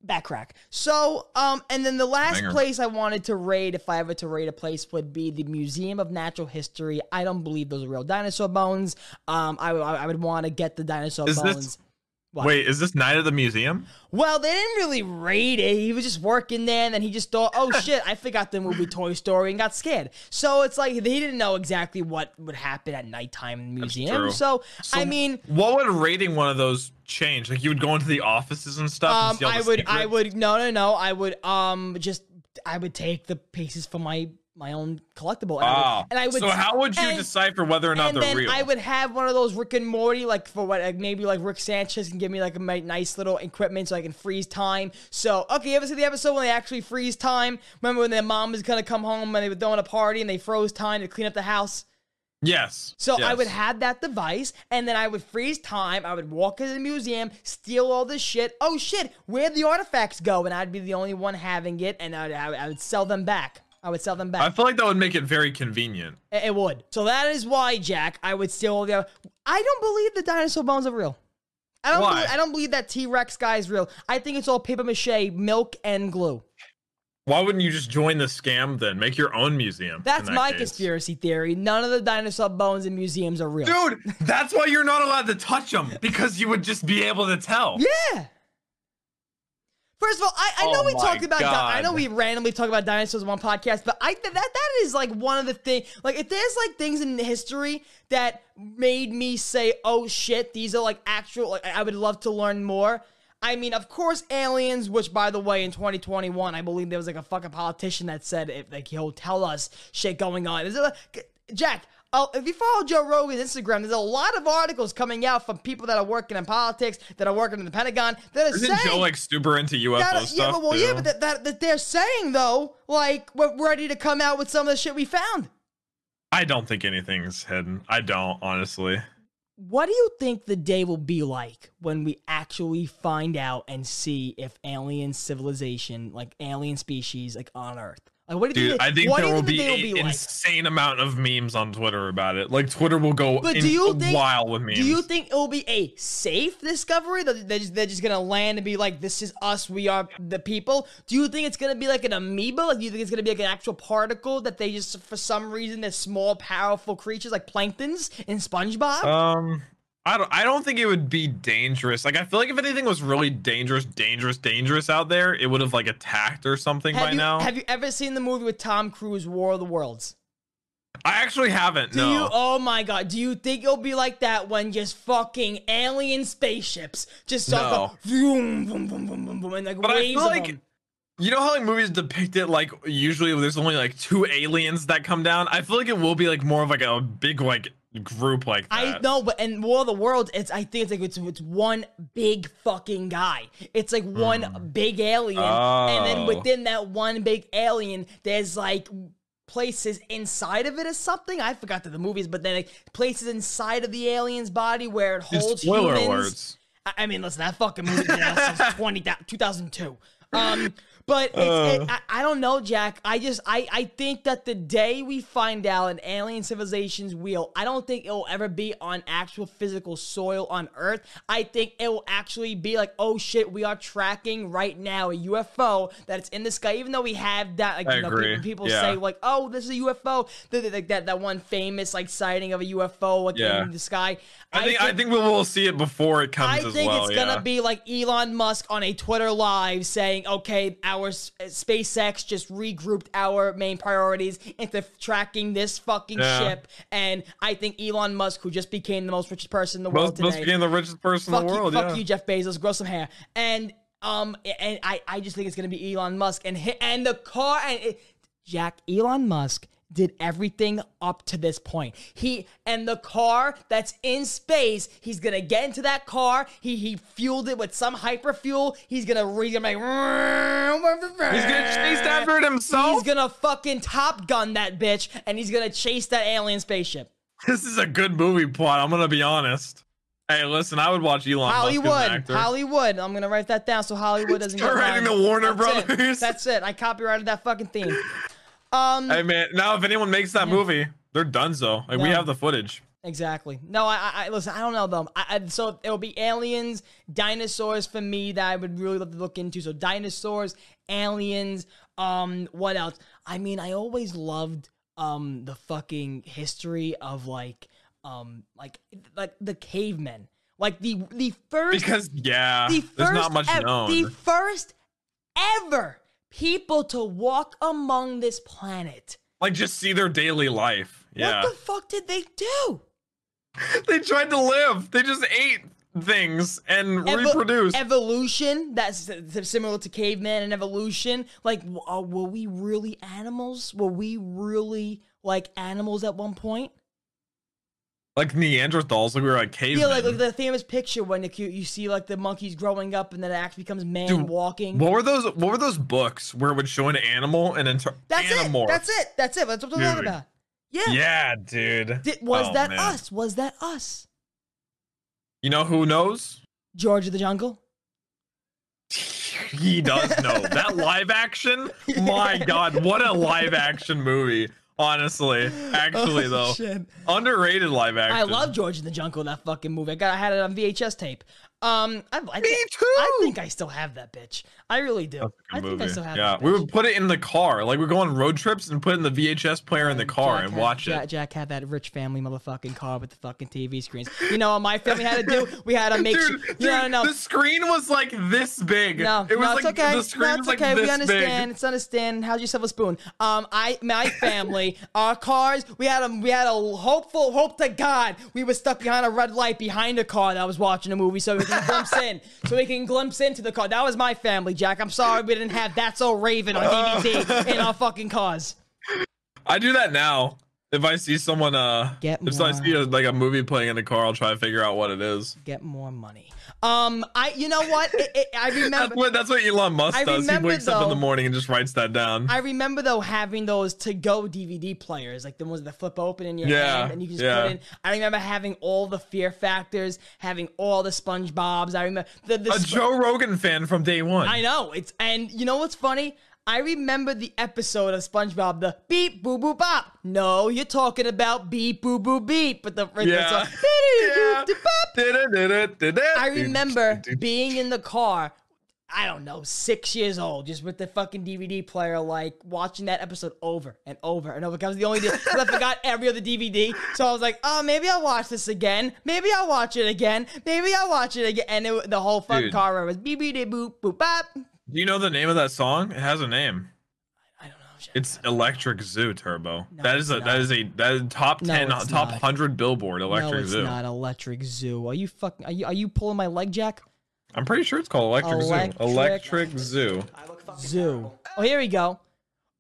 Back crack. So, um, and then the last Banger. place I wanted to raid, if I ever to raid a place, would be the Museum of Natural History. I don't believe those are real dinosaur bones. Um, I, I, I would want to get the dinosaur Is bones. What? Wait, is this night at the museum? Well, they didn't really raid it. He was just working there, and then he just thought, "Oh shit, I forgot the movie Toy Story," and got scared. So it's like he didn't know exactly what would happen at nighttime in the museum. So, So I mean, what would raiding one of those change? Like you would go into the offices and stuff. um, all I would, I would, no, no, no, I would, um, just, I would take the pieces from my my own collectible, and, I, Ah, would, and I would. so how would you and- decipher whether or not and they're then real? I would have one of those Rick and Morty, like for what, like maybe like Rick Sanchez can give me like a nice little equipment so I can freeze time. So, okay, you ever see the episode when they actually freeze time? Remember when their mom was gonna come home and they were throwing a party and they froze time to clean up the house? Yes. So I would have that device, and then I would freeze time. I would walk into the museum, steal all this shit. Oh shit, where'd the artifacts go? And I'd be the only one having it, and I would, I would, sell them back. I would sell them back. I feel like that would make it very convenient. It it would. So that is why, Jack, I would steal all the. I don't believe the dinosaur bones are real. I don't. Why? Believe, I don't believe that T Rex guy is real. I think it's all paper mache, milk, and glue. Why wouldn't you just join the scam then? Make your own museum. That's that my case. conspiracy theory. None of the dinosaur bones in museums are real. Dude, that's why you're not allowed to touch them because you would just be able to tell. Yeah. First of all, I, I know Oh we talked about di- I know we randomly talk about dinosaurs in one podcast, but I that that is like one of the things like if there's like things in history that made me say, "Oh shit, these are like actual like I would love to learn more." I mean, of course, aliens. Which, by the way, in 2021, I believe there was like a fucking politician that said if like he'll tell us shit going on. Is it like, Jack? Oh, if you follow Joe Rogan's Instagram, there's a lot of articles coming out from people that are working in politics, that are working in the Pentagon, that are Isn't saying Joe like super into UFO that, stuff? yeah, but, well, too? yeah, but that, that, that they're saying though, like we're ready to come out with some of the shit we found. I don't think anything's hidden. I don't, honestly. What do you think the day will be like when we actually find out and see if alien civilization, like alien species, like on Earth? Like, what do you Dude, think? I think what there will think be an will be like? insane amount of memes on Twitter about it. Like Twitter will go But do you think- wild with memes. Do you think it will be a safe discovery that they're just, they're just gonna land and be like, "This is us, we are the people"? Do you think it's gonna be like an amoeba? Like, do you think it's gonna be like an actual particle that they just, for some reason, they're small, powerful creatures like planktons in SpongeBob? Um, I don't. I don't think it would be dangerous. Like I feel like if anything was really dangerous, dangerous, dangerous out there, it would have like attacked or something have by you now. have you ever seen the movie with Tom Cruise, War of the Worlds? I actually haven't. Do no. you? Oh my god! Do you think it'll be like that when just fucking alien spaceships just start No. go vroom, vroom, vroom, vroom, vroom, and like But I feel like them? you know how like movies depict it like usually there's only like two aliens that come down. I feel like it will be like more of like a big like group like that. I know, but in War of the Worlds, it's I think it's like it's, it's one big fucking guy. It's like one big alien, and then. Oh. within that one big alien, there's like places inside of it or something. I forgot that the movies, but then like places inside of the alien's body where it holds spoiler humans. alerts. I, I mean, listen, that fucking movie been out since 20, 2002. Um, but it's, Uh. it, I, I don't know, Jack. I just I I think that the day we find out an alien civilization's wheel, I don't think it will ever be on actual physical soil on Earth. I think it will actually be like, oh shit, we are tracking right now a UFO that's in the sky. Even though we have that, like I you know, people, people Yeah. say like, oh, this is a UFO. Like that that one famous like sighting of a UFO like Yeah. in the sky. I think I think we will see it before it comes I think well. it's gonna be like Elon Musk on a Twitter live saying, "Okay, our s- uh, SpaceX just regrouped our main priorities into tracking this fucking Yeah. ship." And I think Elon Musk, who just became the most richest person in the most, world most today, became the richest person in the you, world. fuck yeah. you, Jeff Bezos, grow some hair, and um, and I, I just think it's gonna be Elon Musk and and the car and it, Jack Elon Musk did everything up to this point. He and the car that's in space, he's gonna get into that car. He he fueled it with some hyper fuel. He's gonna re- he's gonna He's gonna chase after it himself. He's gonna fucking Top Gun that bitch, and he's gonna chase that alien spaceship. This is a good movie plot. I'm gonna be honest. Hey, listen, I would watch Elon Musk as an Hollywood. Hollywood. I'm gonna write that down so Hollywood doesn't Start get writing the Warner That's it. Brothers. That's it. I copyrighted that fucking theme. Um, Hey man, now if anyone makes that movie, they're done. So like, we have the footage. Exactly. No, I, I listen. I don't know them. I, I, so it'll be aliens, dinosaurs for me that I would really love to look into. So dinosaurs, aliens. Um, what else? I mean, I always loved um the fucking history of like um like like the cavemen, like the the first Because yeah, the first not much ev- known. the first ever people to walk among this planet. like just see their daily life. Yeah, What the fuck did they do? they tried to live. They just ate things and Evo- reproduced. Evolution, that's similar to caveman and evolution. Like, uh, were we really animals? Were we really like animals at one point? Like Neanderthals, like we were like cavemen. Yeah, like, like the famous picture when like, you, you see like the monkeys growing up and then it actually becomes man Dude, walking. what were those? What were those books where it would show an animal and then tur- that's it. That's it. That's it. That's what I'm talking Dude. about. Yeah. Yeah, dude. Did, was Oh, that man. us? Was that us? You know who knows? George of the Jungle? he does know that live action. My God, what a live action movie! Honestly, actually Oh, though, shit. underrated live action. I love George in the Jungle, that fucking movie. I got I had it on VHS tape. Um, I, I, Me too. I think I still have that bitch. I really do. I think I still have yeah, we would put it in the car. Like we go on road trips and put in the VHS player in the car Jack and had- watch Jack, it. Jack had that rich family motherfucking car with the fucking TV screens. You know what my family had to do? We had to make Dude, sure. dude, no, no, no. the screen was like this big. No, it was no, like it's okay. the screen no, was it's like okay. this we understand. big. It's understand. How's yourself a spoon? Um, I, my family, our cars, we had a, we had a hopeful, hope to God, we were stuck behind a red light behind a car that was watching a movie, so we can glimpse in, so we can glimpse into the car. That was my family, Jack. I'm sorry we didn't have That's So Raven on DVD in our fucking cars. I do that now. If I see someone, uh, Get if I see a, like a movie playing in the car, I'll try to figure out what it is. Get more money. Um, I, you know what? It, it, I That's remember. what that's what Elon Musk I does. He wakes up in the morning and just writes that down. I remember though having those to go DVD players, like the ones that flip open in your Yeah, hand and you just yeah. put in. I remember having all the Fear Factors, having all the SpongeBob's. I remember the, the a Sp- Joe Rogan fan from day one. I know it's and you know what's funny? I remember the episode of SpongeBob, the beep boo boo bop. No, you're talking about beep boo boo beep, but the Yeah. I remember being in the car. I don't know, six years old, just with the fucking DVD player, like watching that episode over and over and over. Because was the only, because I forgot every other DVD. So I was like, oh, maybe I'll watch this again. Maybe I'll watch it again. Maybe I'll watch it again. And it, the whole fucking car was beep beep boop boop bop. Do you know the name of that song? It has a name. I don't know. shit. It's Electric Zoo Turbo. No, that is a it's not. is a that is top ten, it's top hundred Billboard Electric no, it's Zoo. not Electric Zoo. Are you fucking? Are you? Are you pulling my leg, Jack? I'm pretty sure it's called Electric, Electric- Zoo. Electric Zoo. Zoo. Oh, here we go.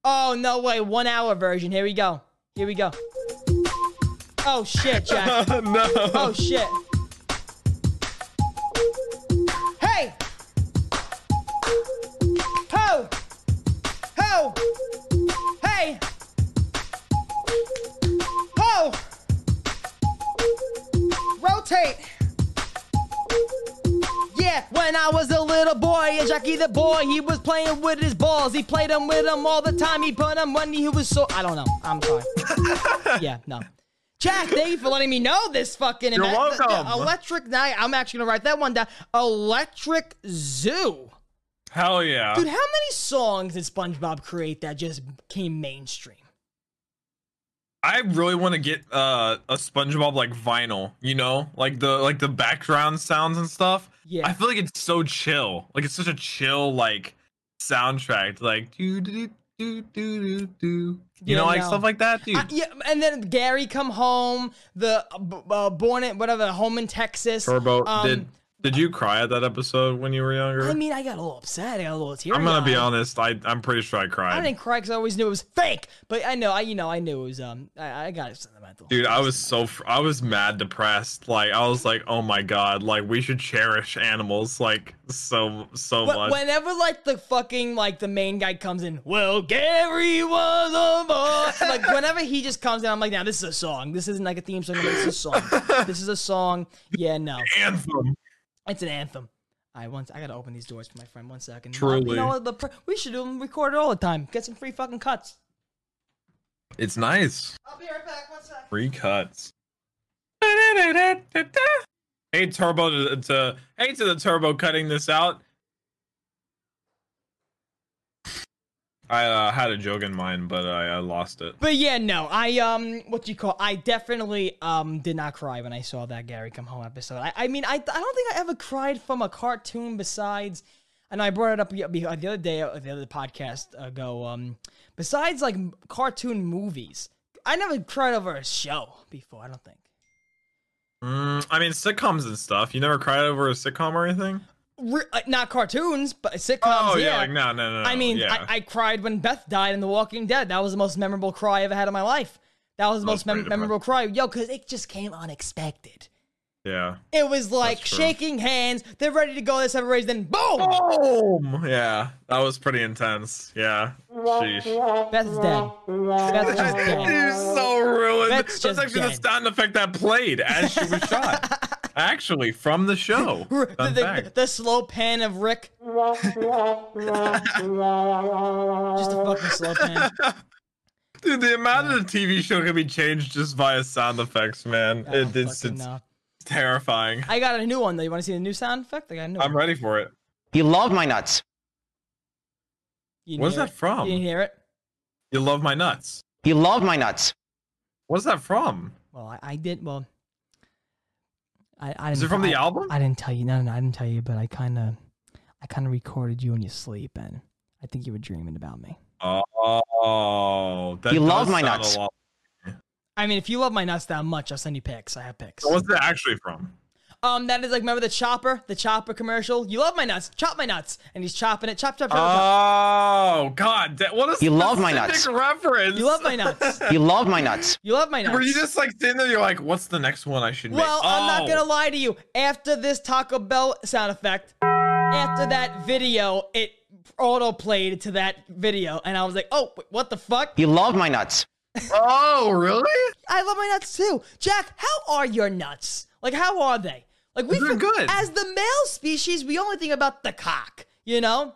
Oh no way! One hour version. Here we go. Here we go. Oh shit, Jack. no. Oh shit. Ho! Ho! Hey! Ho! Rotate! Yeah, when I was a little boy, and Jackie the boy, he was playing with his balls. He played them with them all the time. He put them when he was so. I don't know. I'm sorry. yeah, no. Jack, thank you for letting me know this fucking You're ima- the- the welcome. electric night. I'm actually gonna write that one down. Electric Zoo. Hell yeah. Dude, how many songs did SpongeBob create that just came mainstream? I really want to get uh, a SpongeBob like vinyl, you know, like the like the background sounds and stuff. Yeah. I feel like it's so chill. Like it's such a chill like soundtrack. Like do do do do do do. You Yeah, know, like no. stuff like that, dude. Uh, yeah, and then Gary come home, the uh, b- uh, born in whatever home in Texas. Turbo, Um, did did you cry at that episode when you were younger? I mean, I got a little upset. I got a little teary. I'm gonna be honest. I I'm pretty sure I cried. I didn't cry because I always knew it was fake. But I know, I you know, I knew it was. Um, I, I got it sentimental. Dude, I was so fr- I was mad depressed. Like I was like, oh my god, like we should cherish animals like so so Wh- much. Whenever like the fucking like the main guy comes in, well, Gary was a boy. like whenever he just comes in, I'm like, now this is a song. This isn't like a theme song. This is a song. this is a song. Yeah, no, Anthem. It's an anthem. I once I gotta open these doors for my friend. One second. Truly. You know? The we should do them record it all the time. Get some free fucking cuts. It's nice. I'll be right back. One sec. Free cuts. Hey Turbo to, to hey to the Turbo cutting this out. I uh, had a joke in mind, but I, I lost it. But yeah, no, I um, what do you call? I definitely um did not cry when I saw that Gary Come Home episode. I, I mean, I, I don't think I ever cried from a cartoon besides, and I brought it up the the other day, uh, the other podcast ago. Um, besides like cartoon movies, I never cried over a show before. I don't think. Mm, I mean sitcoms and stuff. You never cried over a sitcom or anything? Re- uh, not cartoons, but sitcoms. Oh yeah, yeah. like no, no, no. no. I mean, yeah. I, I cried when Beth died in The Walking Dead. That was the most memorable cry I ever had in my life. That was the That most was mem- memorable cry, yo, because it just came unexpected. yeah. It was like shaking hands. They're ready to go. This everybody's then boom. Boom! Yeah, that was pretty intense. Yeah. Sheesh. Beth's dead. Beth's just dead. Dude, so ruined. That's That's, just actually dead. the sound effect that played as she was shot. Actually, from the show. The, the- the slow pan of Rick. Just a fucking slow pan. Dude, the amount of the TV show can be changed just via sound effects, man. I It, it's it's know. terrifying. I got a new one though. You want to see the new sound effect? I got a new I'm one. ready for it. You love my nuts. You didn't What's that it? from? You didn't hear it? You love my nuts. You love my nuts. What's that from? Well, I, I did. Well, I, I Is didn't- it from the album? I didn't tell you. No, no, no, I didn't tell you. But I kind of, I kind of recorded you in your sleep, and I think you were dreaming about me. Oh, that You love my nuts. I mean, if you love my nuts that much, I'll send you pics. I have pics. What's it actually from? Um, that is like remember the chopper, the chopper commercial. You love my nuts, chop my nuts, and he's chopping it, chop, chop, chop. chop. Oh God! that- What a You love my nuts. reference. You love my nuts. You love my nuts. You love my nuts. Were you just like sitting there? You're like, what's the next one I should make? Well, I'm not Oh. gonna lie to you. After this Taco Bell sound effect, after that video, it auto played to that video, and I was like, oh, wait, what the fuck? You love my nuts. Oh, really? I love my nuts too. Jack, how are your nuts? Like, how are they? Like, we They're good. As the male species, we only think about the cock, you know?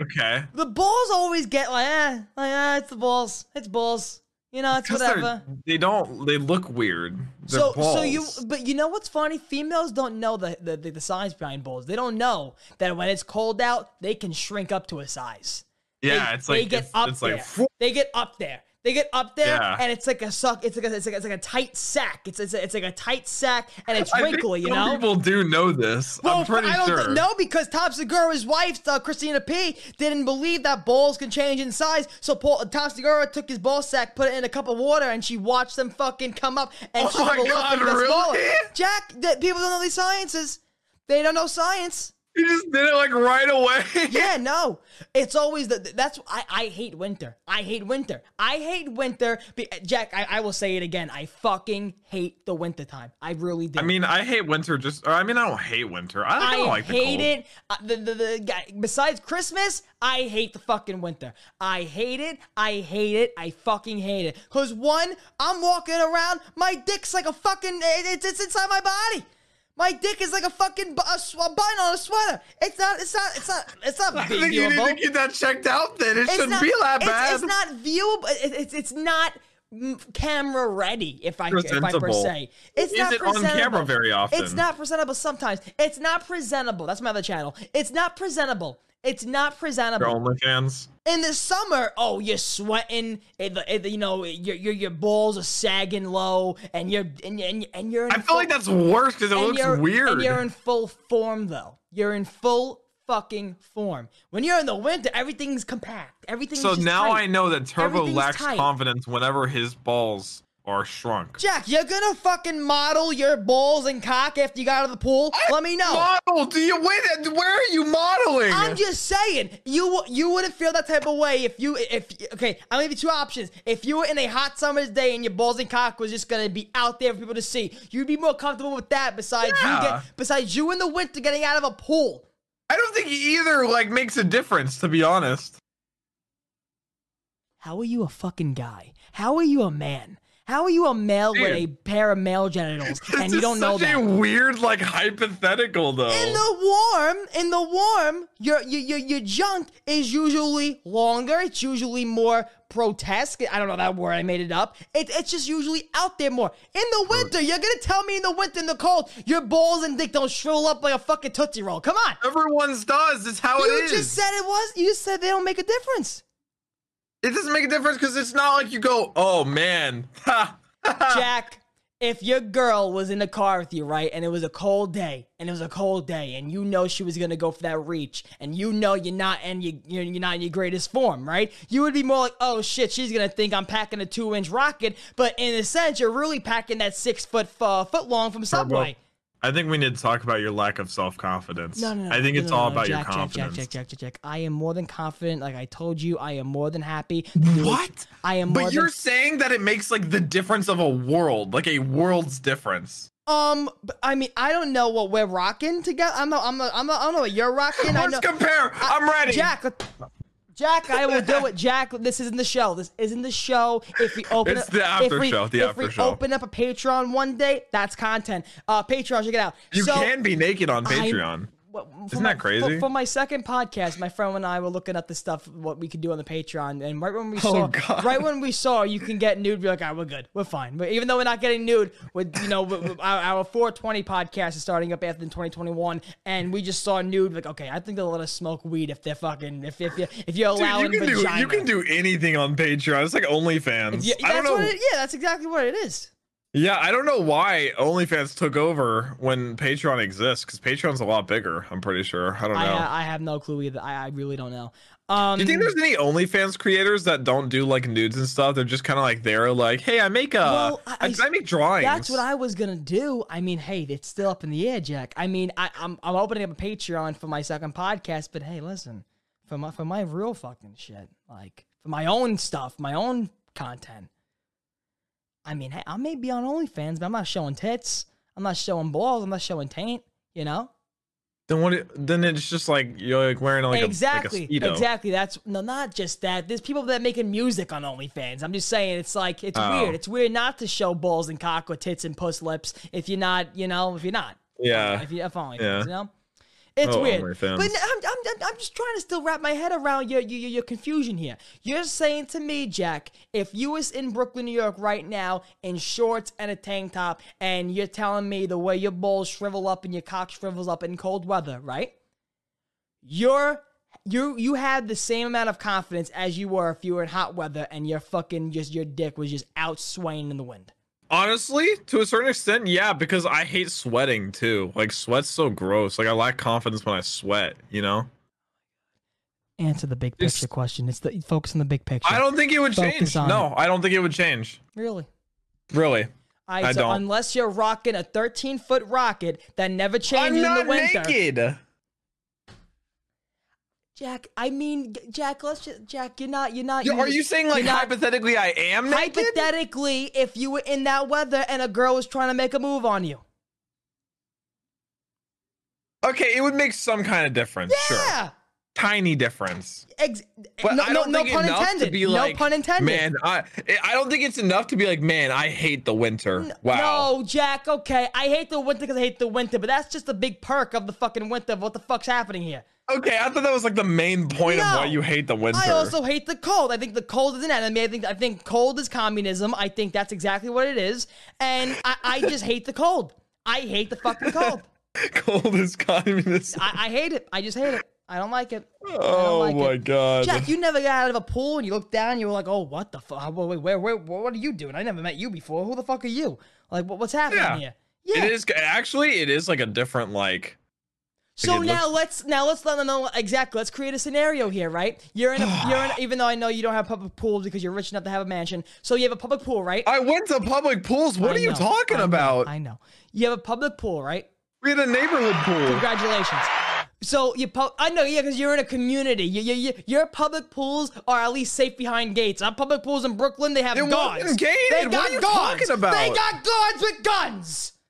Okay. The balls always get like, eh, like, eh, it's the balls. It's balls. You know, it's Because whatever. They don't. They look weird. They're So, balls. so you, but you know what's funny? Females don't know the, the, the, the size behind balls. They don't know that when it's cold out, they can shrink up to a size. Yeah, they, it's like they get it's, up it's there. like they get up there. They get up there, Yeah. and it's like a suck. It's like a, it's like a, it's like a tight sack. It's it's, a, it's like a tight sack, and it's wrinkly. You know. people do know this. I'm pretty I don't sure. thi- no, because Tom Segura's wife, uh, Christina P, didn't believe that balls can change in size. So Paul, Tom Segura took his ball sack, put it in a cup of water, and she watched them fucking come up and Oh my God, really? smaller. Jack, that people don't know these sciences. They don't know science. You just did it like right away. Yeah, no. It's always the that's I, I hate winter. I hate winter. I hate winter. Jack, I, I will say it again. I fucking hate the winter time. I really do. I mean, I hate winter. Just, or I mean, I don't hate winter. I, I don't like the hate cold. it. Uh, the, the, the guy, besides Christmas, I hate the fucking winter. I hate it. I hate it. I fucking hate it. Cause one, I'm walking around, my dick's like a fucking. it- It's it's inside my body. My dick is like a fucking bu- a, sw- a button on a sweater. It's not. It's not. It's not. It's not I think you need to get that checked out. Then it It's shouldn't not- be that it's, bad. It's not viewable. It- It's it's not camera ready. If I if I per Presentable. se, it's Is not it on camera very often? It's not presentable sometimes. It's not presentable. That's my other channel. It's not presentable. It's not presentable. Your OnlyFans. In the summer, oh, you're sweating. Eh, it, it, eh, you know, your, your your balls are sagging low, and you're and, and, and you're. In I feel full- like that's worse because it looks weird. And you're in full form though. You're in full fucking form. When you're in the winter, everything's compact. Everything's so now tight. I know that Turbo lacks tight. confidence whenever his balls are shrunk. Jack, you're gonna fucking model your balls and cock after you got out of the pool? Let me know. Model? Do you wait? Where are you modeling? I'm just saying, you you wouldn't feel that type of way if you if okay. I'll give you two options. If you were in a hot summer's day and your balls and cock was just gonna be out there for people to see, you'd be more comfortable with that. Besides you get besides you in the winter getting out of a pool. I don't think either like makes a difference, to be honest. How are you a fucking guy? How are you a man? How are you a male with a pair of male genitals and you don't know that? such a weird, like hypothetical, though. In the warm, in the warm, your your your, your junk is usually longer. It's usually more grotesque. I don't know that word. I made it up. It, it's just usually out there more. In the winter, you're gonna tell me in the winter, in the cold, your balls and dick don't shrivel up like a fucking tootsie roll. Come on. Everyone's does. It's how You it is. You just said it was. You just said they don't make a difference. It doesn't make a difference because it's not like you go, oh man. Jack, if your girl was in the car with you, right, and it was a cold day, and it was a cold day, and you know she was gonna go for that reach, and you know you're not and you you're, you're not in your greatest form, right? You would be more like, oh shit, she's gonna think I'm packing a two inch rocket, but in a sense, you're really packing that six foot uh, foot long from Subway. I think we need to talk about your lack of self confidence. No, no, no. I think no, it's no, all no, about Jack, your confidence. Jack, Jack, Jack, Jack, Jack. I am more than confident. Like I told you, I am more than happy. to do it. What? I am more But you're than saying that it makes like the difference of a world, like a world's difference. um. I mean, I don't know what we're rocking together. I'm not. I'm not. I'm not. I don't know what you're rocking. I Let's know. compare. I'm ready. Jack, let- Jack, I will do it. Jack, this isn't the show. This isn't the show. If we open It's up, the after if we, show, the if after we show. open up a Patreon one day, that's content. Uh, Patreon, check it out. you So, can be naked on Patreon. For Isn't my- that crazy? For, for my second podcast, my friend and I were looking at the stuff what we could do on the Patreon, and right when we Oh, saw, God. right when we saw you can get nude, we're like, ah, we're good, we're fine. But even though we're not getting nude, with you know, our, our 420 podcast is starting up after 2021, and we just saw nude, like, okay, I think they'll let us smoke weed if they're fucking if if you if you're Dude, allowing you can do you can do anything on Patreon. It's like OnlyFans. Yeah, I don't know. it, yeah, that's exactly what it is. Yeah, I don't know why OnlyFans took over when Patreon exists because Patreon's a lot bigger. I'm pretty sure. I don't know. I ha- I have no clue either. I, I really don't know. Um, do you think there's any OnlyFans creators that don't do like nudes and stuff? They're just kind of like there, like, hey, I make a, Well, I- I, I- I make drawings. That's what I was gonna do. I mean, hey, it's still up in the air, Jack. I mean, I, I'm I'm opening up a Patreon for my second podcast, but hey, listen, for my for my real fucking shit, like for my own stuff, my own content. I mean, hey, I may be on OnlyFans, but I'm not showing tits. I'm not showing balls. I'm not showing taint. You know. Then what? Then it's just like you're like wearing like exactly, a like a exactly. That's no, not just that. There's people that making music on OnlyFans. I'm just saying, it's like it's Oh. weird. It's weird not to show balls and cock or tits and puss lips if you're not, you know, if you're not. Yeah. If you have OnlyFans, Yeah. you know. It's Oh, weird. But I'm, I'm, I'm, just trying to still wrap my head around your, your, your confusion here. You're saying to me, Jack, if you was in Brooklyn, New York right now in shorts and a tank top, and you're telling me the way your balls shrivel up and your cock shrivels up in cold weather, right? You're you you had the same amount of confidence as you were if you were in hot weather and your fucking just your dick was just out swaying in the wind. Honestly, to a certain extent, yeah, because I hate sweating too. Like sweat's so gross. Like I lack confidence when I sweat, you know? Answer the big It's- picture question. It's the focus on the big picture. I don't think it would Focus change. No, it. I don't think it would change. really. Really. All right, I so don't. unless you're rocking a 13 foot rocket that never I'm changes in the winter. naked. Jack, I mean, Jack, let's just, Jack, you're not, you're not. Yo, you're- Are you saying like not- hypothetically I am naked? hypothetically, if you were in that weather and a girl was trying to make a move on you? Okay, it would make some kind of difference. Sure. Tiny difference. Ex- But no, no, no pun intended. no like, pun intended. Man, I I don't think it's enough to be like, man, I hate the winter. Wow. No, Jack, okay. I hate the winter because I hate the winter, but that's just a big perk of the fucking winter of what the fuck's happening here. Okay, I thought that was like the main point of why you hate the winter. I also hate the cold. I think the cold is an enemy. I think I think cold is communism. I think that's exactly what it is. And I, I just hate the cold. I hate the fucking cold. cold is communism. I, I hate it. I just hate it. I don't like it. Don't oh like my it. god. Jack, you never got out of a pool and you looked down and you were like, "Oh, what the fuck? Oh, wait, where, where, what are you doing? I never met you before. Who the fuck are you? Like, what, what's happening Yeah. here?" Yeah. It is actually it is like a different like So Okay, now let's- let's now let's let them know exactly. Let's create a scenario here, right? You're in a you're in even though I know you don't have public pools because you're rich enough to have a mansion. So you have a public pool, right? I went to public pools. What I are you talking I know, about? I know. You have a public pool, right? we had a neighborhood pool. Congratulations. So you, pu- I know, yeah, because you're in a community. You, you, you, your public pools are at least safe behind gates. Our public pools in Brooklyn, they have It guards. gated. They What got are you guards. talking about? They got guards with guns.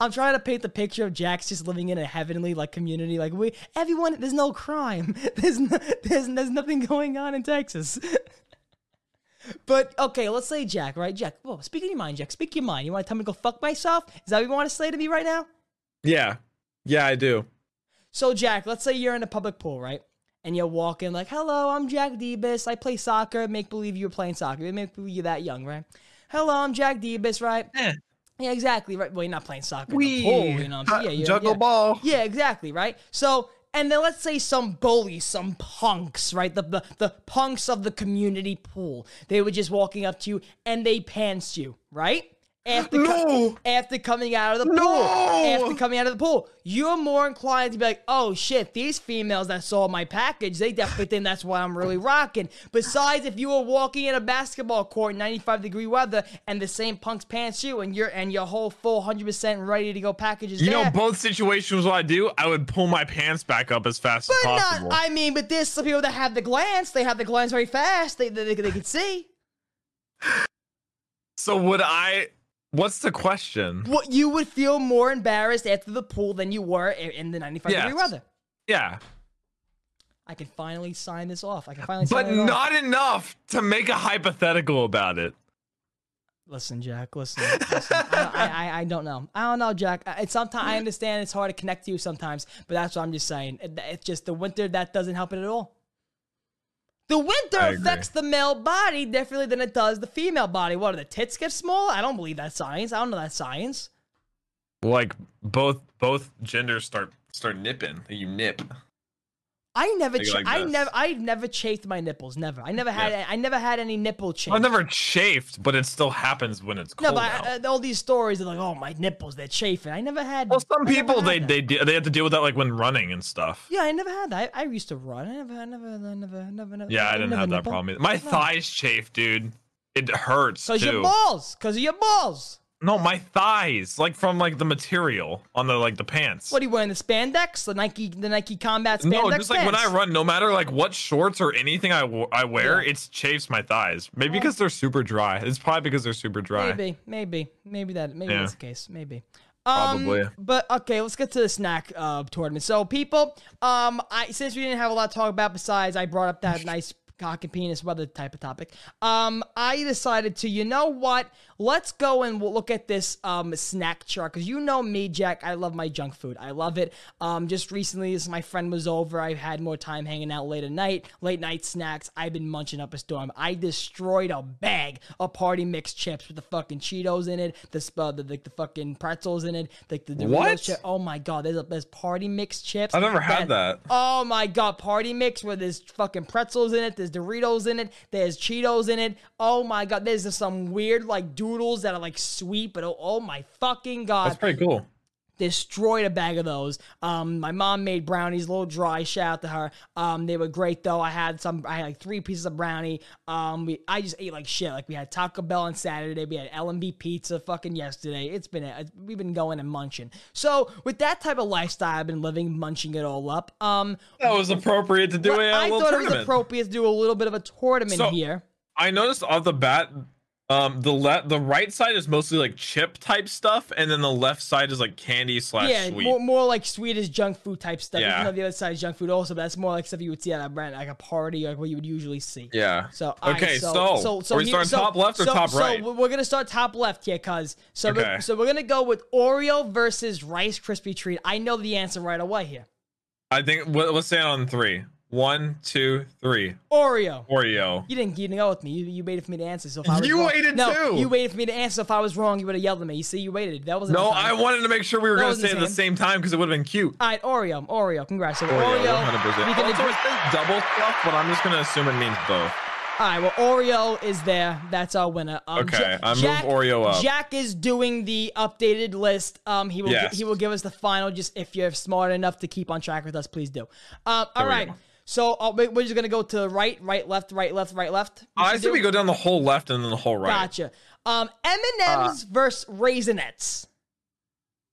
I'm trying to paint the picture of Jack's just living in a heavenly like community. Like we, everyone, there's no crime. There's no, there's there's nothing going on in Texas. But okay, let's say Jack, right? Jack, whoa, speak in your mind, Jack. Speak your mind. You want to tell me to go fuck myself? Is that what you want to say to me right now? Yeah. Yeah, I do. So Jack, let's say you're in a public pool, right? And you're walking like, "Hello, I'm Jack Debus. I play soccer. Make believe you're playing soccer. Make believe you're that young, right? Hello, I'm Jack Debus, right? Eh. Yeah, exactly, right. Well, you're not playing soccer in We the pool, you know. What I'm saying? Yeah, you're- juggle yeah. ball. Yeah, exactly, right? So, and then let's say some bullies, some punks, right? The, the the punks of the community pool. They were just walking up to you and they pants you, right? After No. after coming out of the No. pool. After coming out of the pool. You're more inclined to be like, oh shit, these females that saw my package, they definitely think that's why I'm really rocking. Besides, if you were walking in a basketball court in 95 degree weather and the same punks pants you and you're and your whole full 100% ready to go package is You there. know, both situations what I do, I would pull my pants back up as fast But as not, possible. I mean, but there's some people that have the glance. They have the glance very fast. They, they, they, they can see. so would I what's the question? What you would feel more embarrassed after the pool than you were in the 95 degree Yes. weather. Yeah. I can finally sign this off. I can finally But sign it off. not enough to make a hypothetical about it. Listen, Jack. Listen. listen. I, I, I, don't know. I don't know, Jack. It's sometimes I understand it's hard to connect to you sometimes, but that's what I'm just saying. It- It's just the winter that doesn't help it at all. The winter affects the male body differently than it does the female body. What, do the tits get small? I don't believe that's science. I don't know that science. Like both both genders start start nipping. You nip. I never, ch- like I this. never, I never chafed my nipples. Never. I never had, Yeah. I never had any nipple chafe. I've never chafed, but it still happens when it's cold. no, but. I, uh, all these stories are like, oh, my nipples, they're chafing. I never had. well, some I people they they de- they have to deal with that like when running and stuff. Yeah, I never had that. I, I used to run. I never, I never, I never, never, never. Yeah, I didn't have that nipple. problem. Either. My thighs chafe, dude. It hurts Cause too. your balls. Cause of your balls. No, my thighs, like from like the material on the like the pants. What are you wearing? The spandex, the Nike, the Nike Combat spandex. no, just like when I run, no matter like what shorts or anything I, w- I wear, Yeah. it's chafes my thighs. Maybe because they're super dry. It's probably because they're super dry. Maybe, maybe, maybe that, maybe Yeah. that's the case. Maybe. Um, Probably. But okay, let's get to the snack uh, tournament. So, people, um, I since we didn't have a lot to talk about besides I brought up that nice cock and penis, what other type of topic. Um, I decided to, you know what? Let's go and we'll look at this um snack chart because you know me, Jack. I love my junk food. I love it. Um, just recently, as my friend was over, I've had more time hanging out late at night, late night snacks. I've been munching up a storm. I destroyed a bag of party mix chips with the fucking Cheetos in it, the uh, the, the, the fucking pretzels in it, like the Doritos What? Oh my god, there's a, there's party mix chips. I've never had that. Oh my god, party mix where there's fucking pretzels in it, there's Doritos in it, there's Cheetos in it. Oh my god, there's just some weird like doodles that are like sweet, but oh, oh my fucking god That's pretty cool. destroyed a bag of those. Um, my mom made brownies, a little dry. Shout out to her. Um, they were great though. I had some. I had like three pieces of brownie. Um, we, I just ate like shit. Like we had Taco Bell on Saturday. We had L&B pizza fucking yesterday. It's been a, we've been going and munching. So with that type of lifestyle, I've been living, munching it all up. Um, That was appropriate to do a, I thought it was appropriate to do a little bit of a tournament So- here. I noticed off the bat, um, the left, the right side is mostly like chip type stuff, and then the left side is like candy slash Yeah, sweet. more, more like sweet as junk food type stuff. Yeah. Even though the other side is junk food also, but that's more like stuff you would see at a brand, like a party, like what you would usually see. yeah. So all right, okay, so, so, so, so are we here, starting so, top left or so, top right? So we're gonna start top left here, cuz. So we're- so we're gonna go with Oreo versus Rice Krispie treat. I know the answer right away here. I think let's say on three. One, two, three. Oreo. Oreo. You didn't, you didn't go with me. You, you waited for me to answer. So if I was You wrong, waited no, too. You waited for me to answer. So if I was wrong, you would have yelled at me. You see, you waited. That wasn't. No. I wanted to make sure we were gonna wasn't say it at the same time because it would have been cute. All right, Oreo, Oreo. Congrats. So Oreo, Oreo. 100%. we can also, agree- it double stuff, but I'm just gonna assume it means both. All right, well, Oreo is there. That's our winner. Um, Okay, Ja- I moved Jack, Oreo up. Jack is doing the updated list. Um, he will Yes. he will give us the final. Just if you're smart enough to keep on track with us, please do. Um, all we go. So uh, we- we're just gonna go to right, right, left, right, left, right, left. I think do? we go down the whole left and then the whole right. Gotcha. Um, M and Uh, M's versus Raisinets.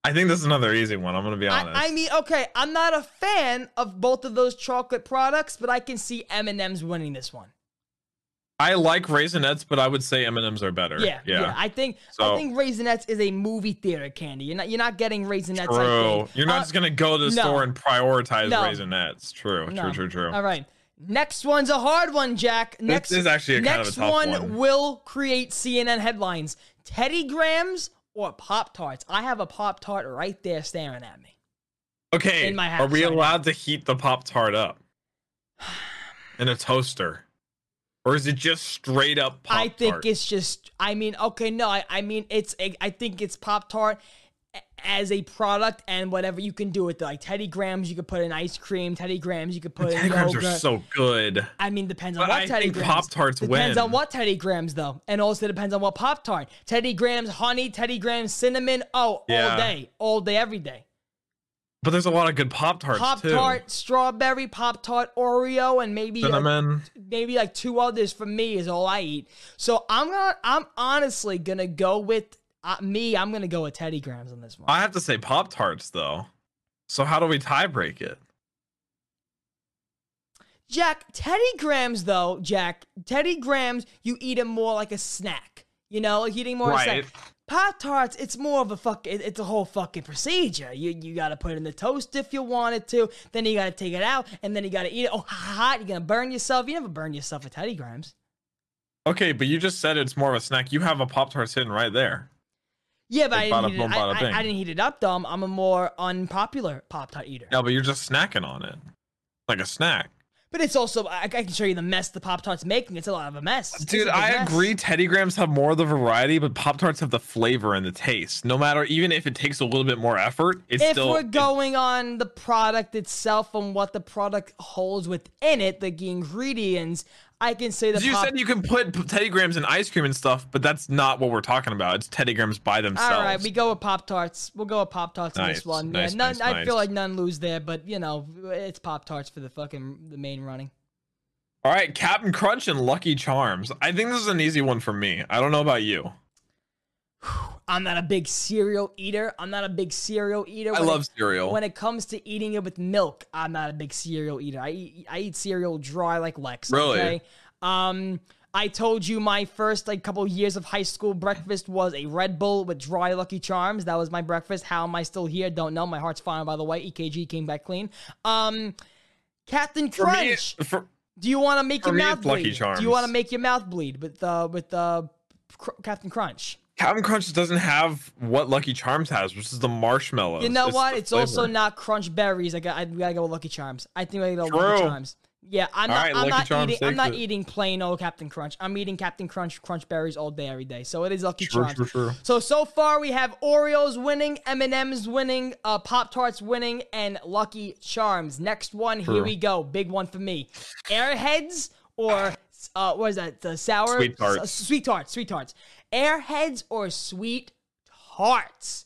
I think this is another easy one. I'm gonna be honest. I, I mean, okay, I'm not a fan of both of those chocolate products, but I can see M and M's winning this one. I like Raisinets, but I would say M&Ms are better. Yeah, yeah. I think I think Raisinets is a movie theater candy. You're not you're not getting Raisinets. True. You're not Uh, just gonna go to the no. store and prioritize No. Raisinets. True. no. True. True. True. All right. Next one's a hard one, Jack. Next is actually a kind of a next tough one, one. will create CNN headlines. Teddy Grahams or Pop Tarts? I have a Pop Tart right there staring at me. Okay. In my are house we right allowed to heat the Pop Tart up in a toaster, or is it just straight up Pop tart? I think it's just. I mean, okay, no, I, I mean it's. I think it's Pop Tart as a product and whatever you can do with it. Like Teddy Grahams, you could put in ice cream. Teddy Grahams, you could put in Teddy Grahams are so good. I mean, depends on But what I Teddy think Grahams. Pop-Tarts depends win. on what Teddy Grahams though, and also depends on what Pop Tart. Teddy Grahams honey, Teddy Grahams cinnamon. Oh, Yeah. all day, all day, every day. But there's a lot of good Pop Tarts Pop Tart, strawberry, Pop Tart, Oreo, and maybe like, Cinnamon. maybe like two others for me is all I eat. So I'm gonna, I'm honestly gonna go with uh, me. I'm gonna go with Teddy Grahams on this one. I have to say Pop Tarts though. So how do we tie break it? Jack, Teddy Grahams though, Jack, Teddy Grahams, you eat them more like a snack. You know, like eating more Right. snack. Pop tarts, it's more of a fuck. it- It's a whole fucking procedure. You you gotta put it in the toast if you wanted to. Then you gotta take it out, and then you gotta eat it. Oh, hot! You're gonna burn yourself. You never burn yourself with Teddy Grahams. Okay, but you just said it's more of a snack. You have a Pop Tart sitting right there. Yeah, but I didn't, bada heat it, boom, I, I-. I didn't heat it up, dumb. I'm, I'm a more unpopular Pop Tart eater. Yeah, but you're just snacking on it, like a snack. But it's also I, I can show you the mess the Pop Tart's making. It's a lot of a mess. Dude, a I mess. agree. Teddy Grahams have more of the variety, but Pop Tarts have the flavor and the taste. No matter, even if it takes a little bit more effort, it's if still. If we're it- going on the product itself and what the product holds within it, the ingredients, I can say that you pop- said you can put Teddy Grahams in ice cream and stuff, but that's not what we're talking about. It's Teddy Grahams by themselves. All right, we go with Pop Tarts. We'll go with Pop Tarts on Nice, this one. nice, yeah, none, nice, I feel like none lose there, but you know, it's Pop Tarts for the fucking the main running. All right, Captain Crunch and Lucky Charms. I think this is an easy one for me. I don't know about you. I'm not a big cereal eater. I'm not a big cereal eater. I When love it- cereal. When it comes to eating it with milk, I'm not a big cereal eater. I eat, I eat cereal dry like Lex. Really? Okay? Um, I told you my first like couple years of high school breakfast was a Red Bull with dry Lucky Charms. That was my breakfast. How am I still here? Don't know. My heart's fine by the way. EKG came back clean. Um, Captain For me, Crunch. for, Do you want to make your mouth it's Lucky bleed? Do you want to make your mouth bleed with uh with uh Cr- Captain Crunch? Captain Crunch doesn't have what Lucky Charms has, which is the marshmallows. You know what? the It's also not Crunch Berries. I got. I gotta go with Lucky Charms. I think I gotta go with Lucky Charms. Yeah, I'm All not. right, I'm Lucky not eating. I'm not it. eating plain old Captain Crunch. I'm eating Captain Crunch Crunch Berries all day, every day. So it is Lucky True, Charms. true, true. So so far we have Oreos winning, M and M's winning, uh, Pop Tarts winning, and Lucky Charms. Next one, here we go. Big one for me. Airheads or uh, what is that? The sour Sweet tarts. s- sweet tarts. Sweet tarts. Airheads or sweet tarts.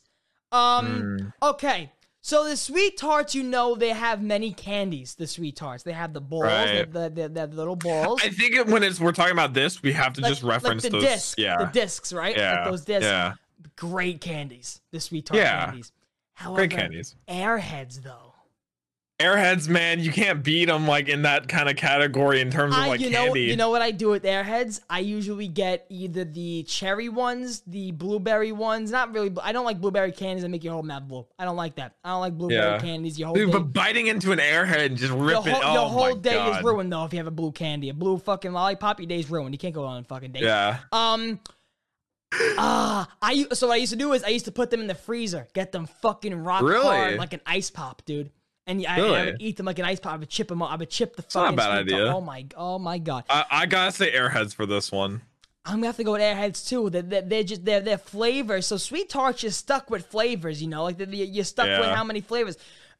Um. Hmm. Okay. So the sweet tarts, you know, they have many candies. The sweet tarts, they have the balls, Right. the, the, the, the little balls. I think it, when it's we're talking about this, we have to just reference the those. disc, yeah. the discs, right? yeah. like those discs. Yeah. Great candies, the sweet tart Yeah. candies. However, Great candies. Airheads, though. Airheads, man, you can't beat them like in that kind of category in terms of I, like you know, candy. you know what I do with Airheads? I usually get either the cherry ones, the blueberry ones. Not really. I don't like blueberry candies that make your whole mouth blue. I don't like that. I don't like blueberry Yeah. candies. Your whole Dude, day, but biting into an airhead and just your ripping. whole, oh your whole my day God. is ruined though if you have a blue candy, a blue fucking lollipop. Your day's ruined. You can't go on a fucking date. Yeah. Um. Ah, I u- so what I used to do is I used to put them in the freezer, get them fucking rock Really? hard like an ice pop, dude. And yeah, I, I would eat them like an ice pop. I would chip them. I would chip the not a fucking. bad sweet tar- idea. Oh my, oh my god. I, I gotta say airheads for this one. I'm gonna have to go with Airheads too. They're, they're, they're just they're, they're flavors. So sweet tarts, you're stuck with flavors. You know, like you're stuck with how many flavors.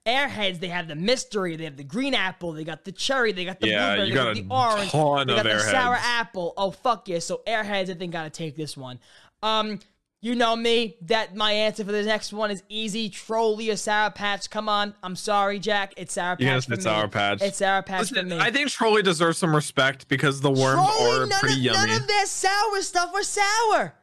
Airheads, they have the mystery, they have the green apple, they got the cherry, they got the Yeah, blueberry, they got got a the orange, they got the sour apple. Oh fuck yeah! So Airheads, I think gotta take this one. Um, you know me. That my answer for the next one is easy. Trolli or Sour Patch. Come on, I'm sorry, Jack. It's Sour Patch for say me. Sour Patch. It's Sour Patch for me. I think Trolli deserves some respect because the worms Trolli, are pretty of, yummy. none of their sour stuff was sour.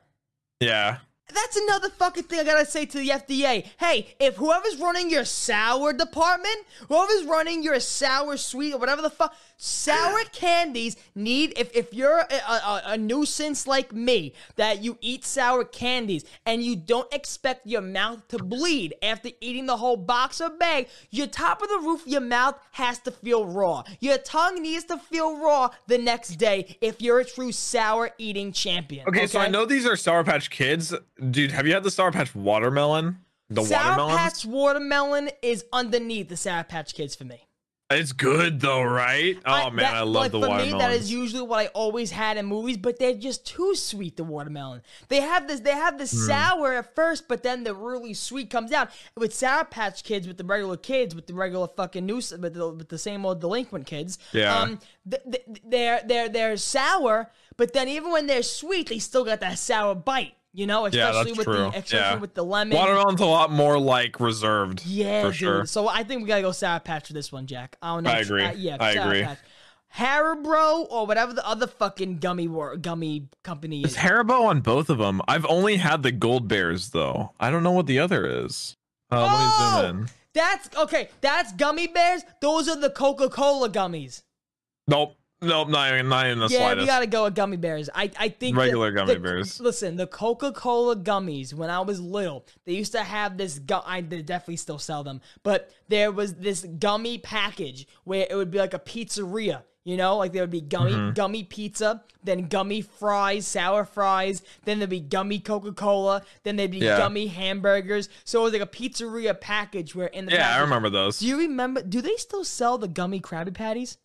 yeah. That's another fucking thing I gotta say to the FDA. Hey, if whoever's running your sour department, whoever's running your sour sweet or whatever the fuck, sour candies need. If if you're a, a, a nuisance like me that you eat sour candies and you don't expect your mouth to bleed after eating the whole box or bag, your top of the roof of your mouth has to feel raw. Your tongue needs to feel raw the next day if you're a true sour eating champion. Okay, so I know these are Sour Patch Kids. Dude, have you had the Sour Patch watermelon? The Sour watermelon? Patch watermelon is underneath the Sour Patch Kids for me. It's good though, right? Oh man, that- I love like, the for watermelon. me, that is usually what I always had in movies, but they're just too sweet. The watermelon. They have this. They have the sour at first, but then the really sweet comes down. With Sour Patch Kids, with the regular kids, with the regular fucking news, with the, with the same old delinquent kids. Yeah. Um, th- th- they're they're they're sour, but then even when they're sweet, they still got that sour bite. You know, especially that's with true. the especially Yeah. with the lemon. Watermelon's a lot more like reserved. Yeah, for dude. sure. So I think we gotta go Sour Patch for this one, Jack. I don't know. I agree. Uh, yeah, I Sour agree. Patch. Haribo or whatever the other fucking gummy war, gummy company Is is. Haribo on both of them? I've only had the gold bears though. I don't know what the other is. Uh, let me Oh! zoom in. That's okay. That's gummy bears. Those are the Coca Cola gummies. Nope. Nope. Not even, not even the yeah, slightest. we gotta go with gummy bears. I I think Regular gummy the- bears. Listen, the Coca Cola gummies. When I was little, they used to have this. Gu- I they definitely still sell them, but there was this gummy package where it would be like a pizzeria. You know, like there would be gummy Mm-hmm. gummy pizza, then gummy fries, sour fries, then there'd be gummy Coca Cola, then there'd be Yeah. gummy hamburgers. So it was like a pizzeria package where in the yeah, I remember those. Do you remember? Do they still sell the gummy Krabby Patties?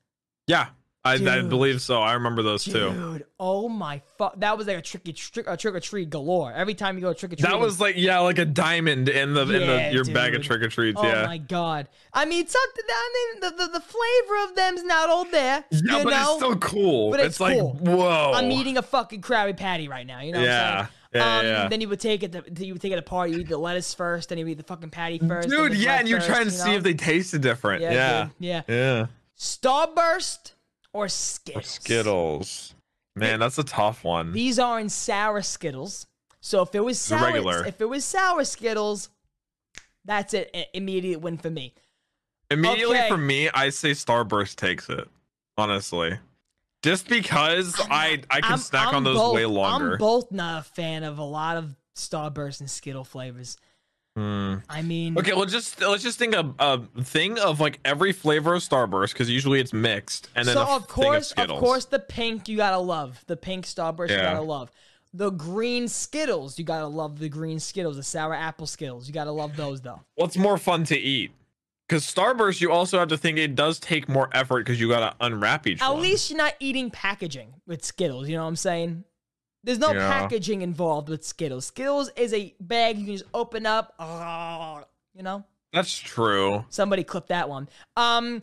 yeah, I, I believe so. I remember those too. Dude, oh my fuck! That was like a tricky trick, a trick or treat galore. Every time you go trick or treat, That was like yeah, like a diamond in the in the your bag of trick or treats. Oh yeah. my god! I mean, something. I mean, the, the, the flavor of them's not all there. Yeah, you but know? it's still cool. But it's, it's like whoa. I'm eating a fucking Krabby Patty right now. You know what Yeah. I'm saying? Yeah, um, yeah. Then you would take it. To, you would take it apart. You eat the lettuce first, then you eat the fucking patty first. Dude, yeah, and you first, try and you see if they tasted different. Yeah, Yeah. dude, yeah. Yeah. Starburst or Or Skittles. Skittles. Man, that's a tough one. These aren't sour Skittles. So if it was sour, regular. if it was sour Skittles, that's it. Immediate win for me. Immediately okay. for me, I say Starburst takes it. Honestly. Just because I I can I'm- snack I'm on those both- way longer. I'm both not a fan of a lot of Starburst and Skittle flavors. Hmm. I mean, Okay, let's just let's just think of a thing of like every flavor of Starburst because usually it's mixed, and then so of course, of, Skittles. course, the pink you gotta love. The pink Starburst you gotta love. The green Skittles you gotta love. The green Skittles, the sour apple Skittles, you gotta love those though. What's more fun to eat? Because Starburst, you also have to think it does take more effort because you gotta unwrap each At one. least you're not eating packaging with Skittles. You know what I'm saying? There's no Yeah. packaging involved with Skittles. Skittles is a bag you can just open up. ah, you know. That's true. Somebody clip that one. Um,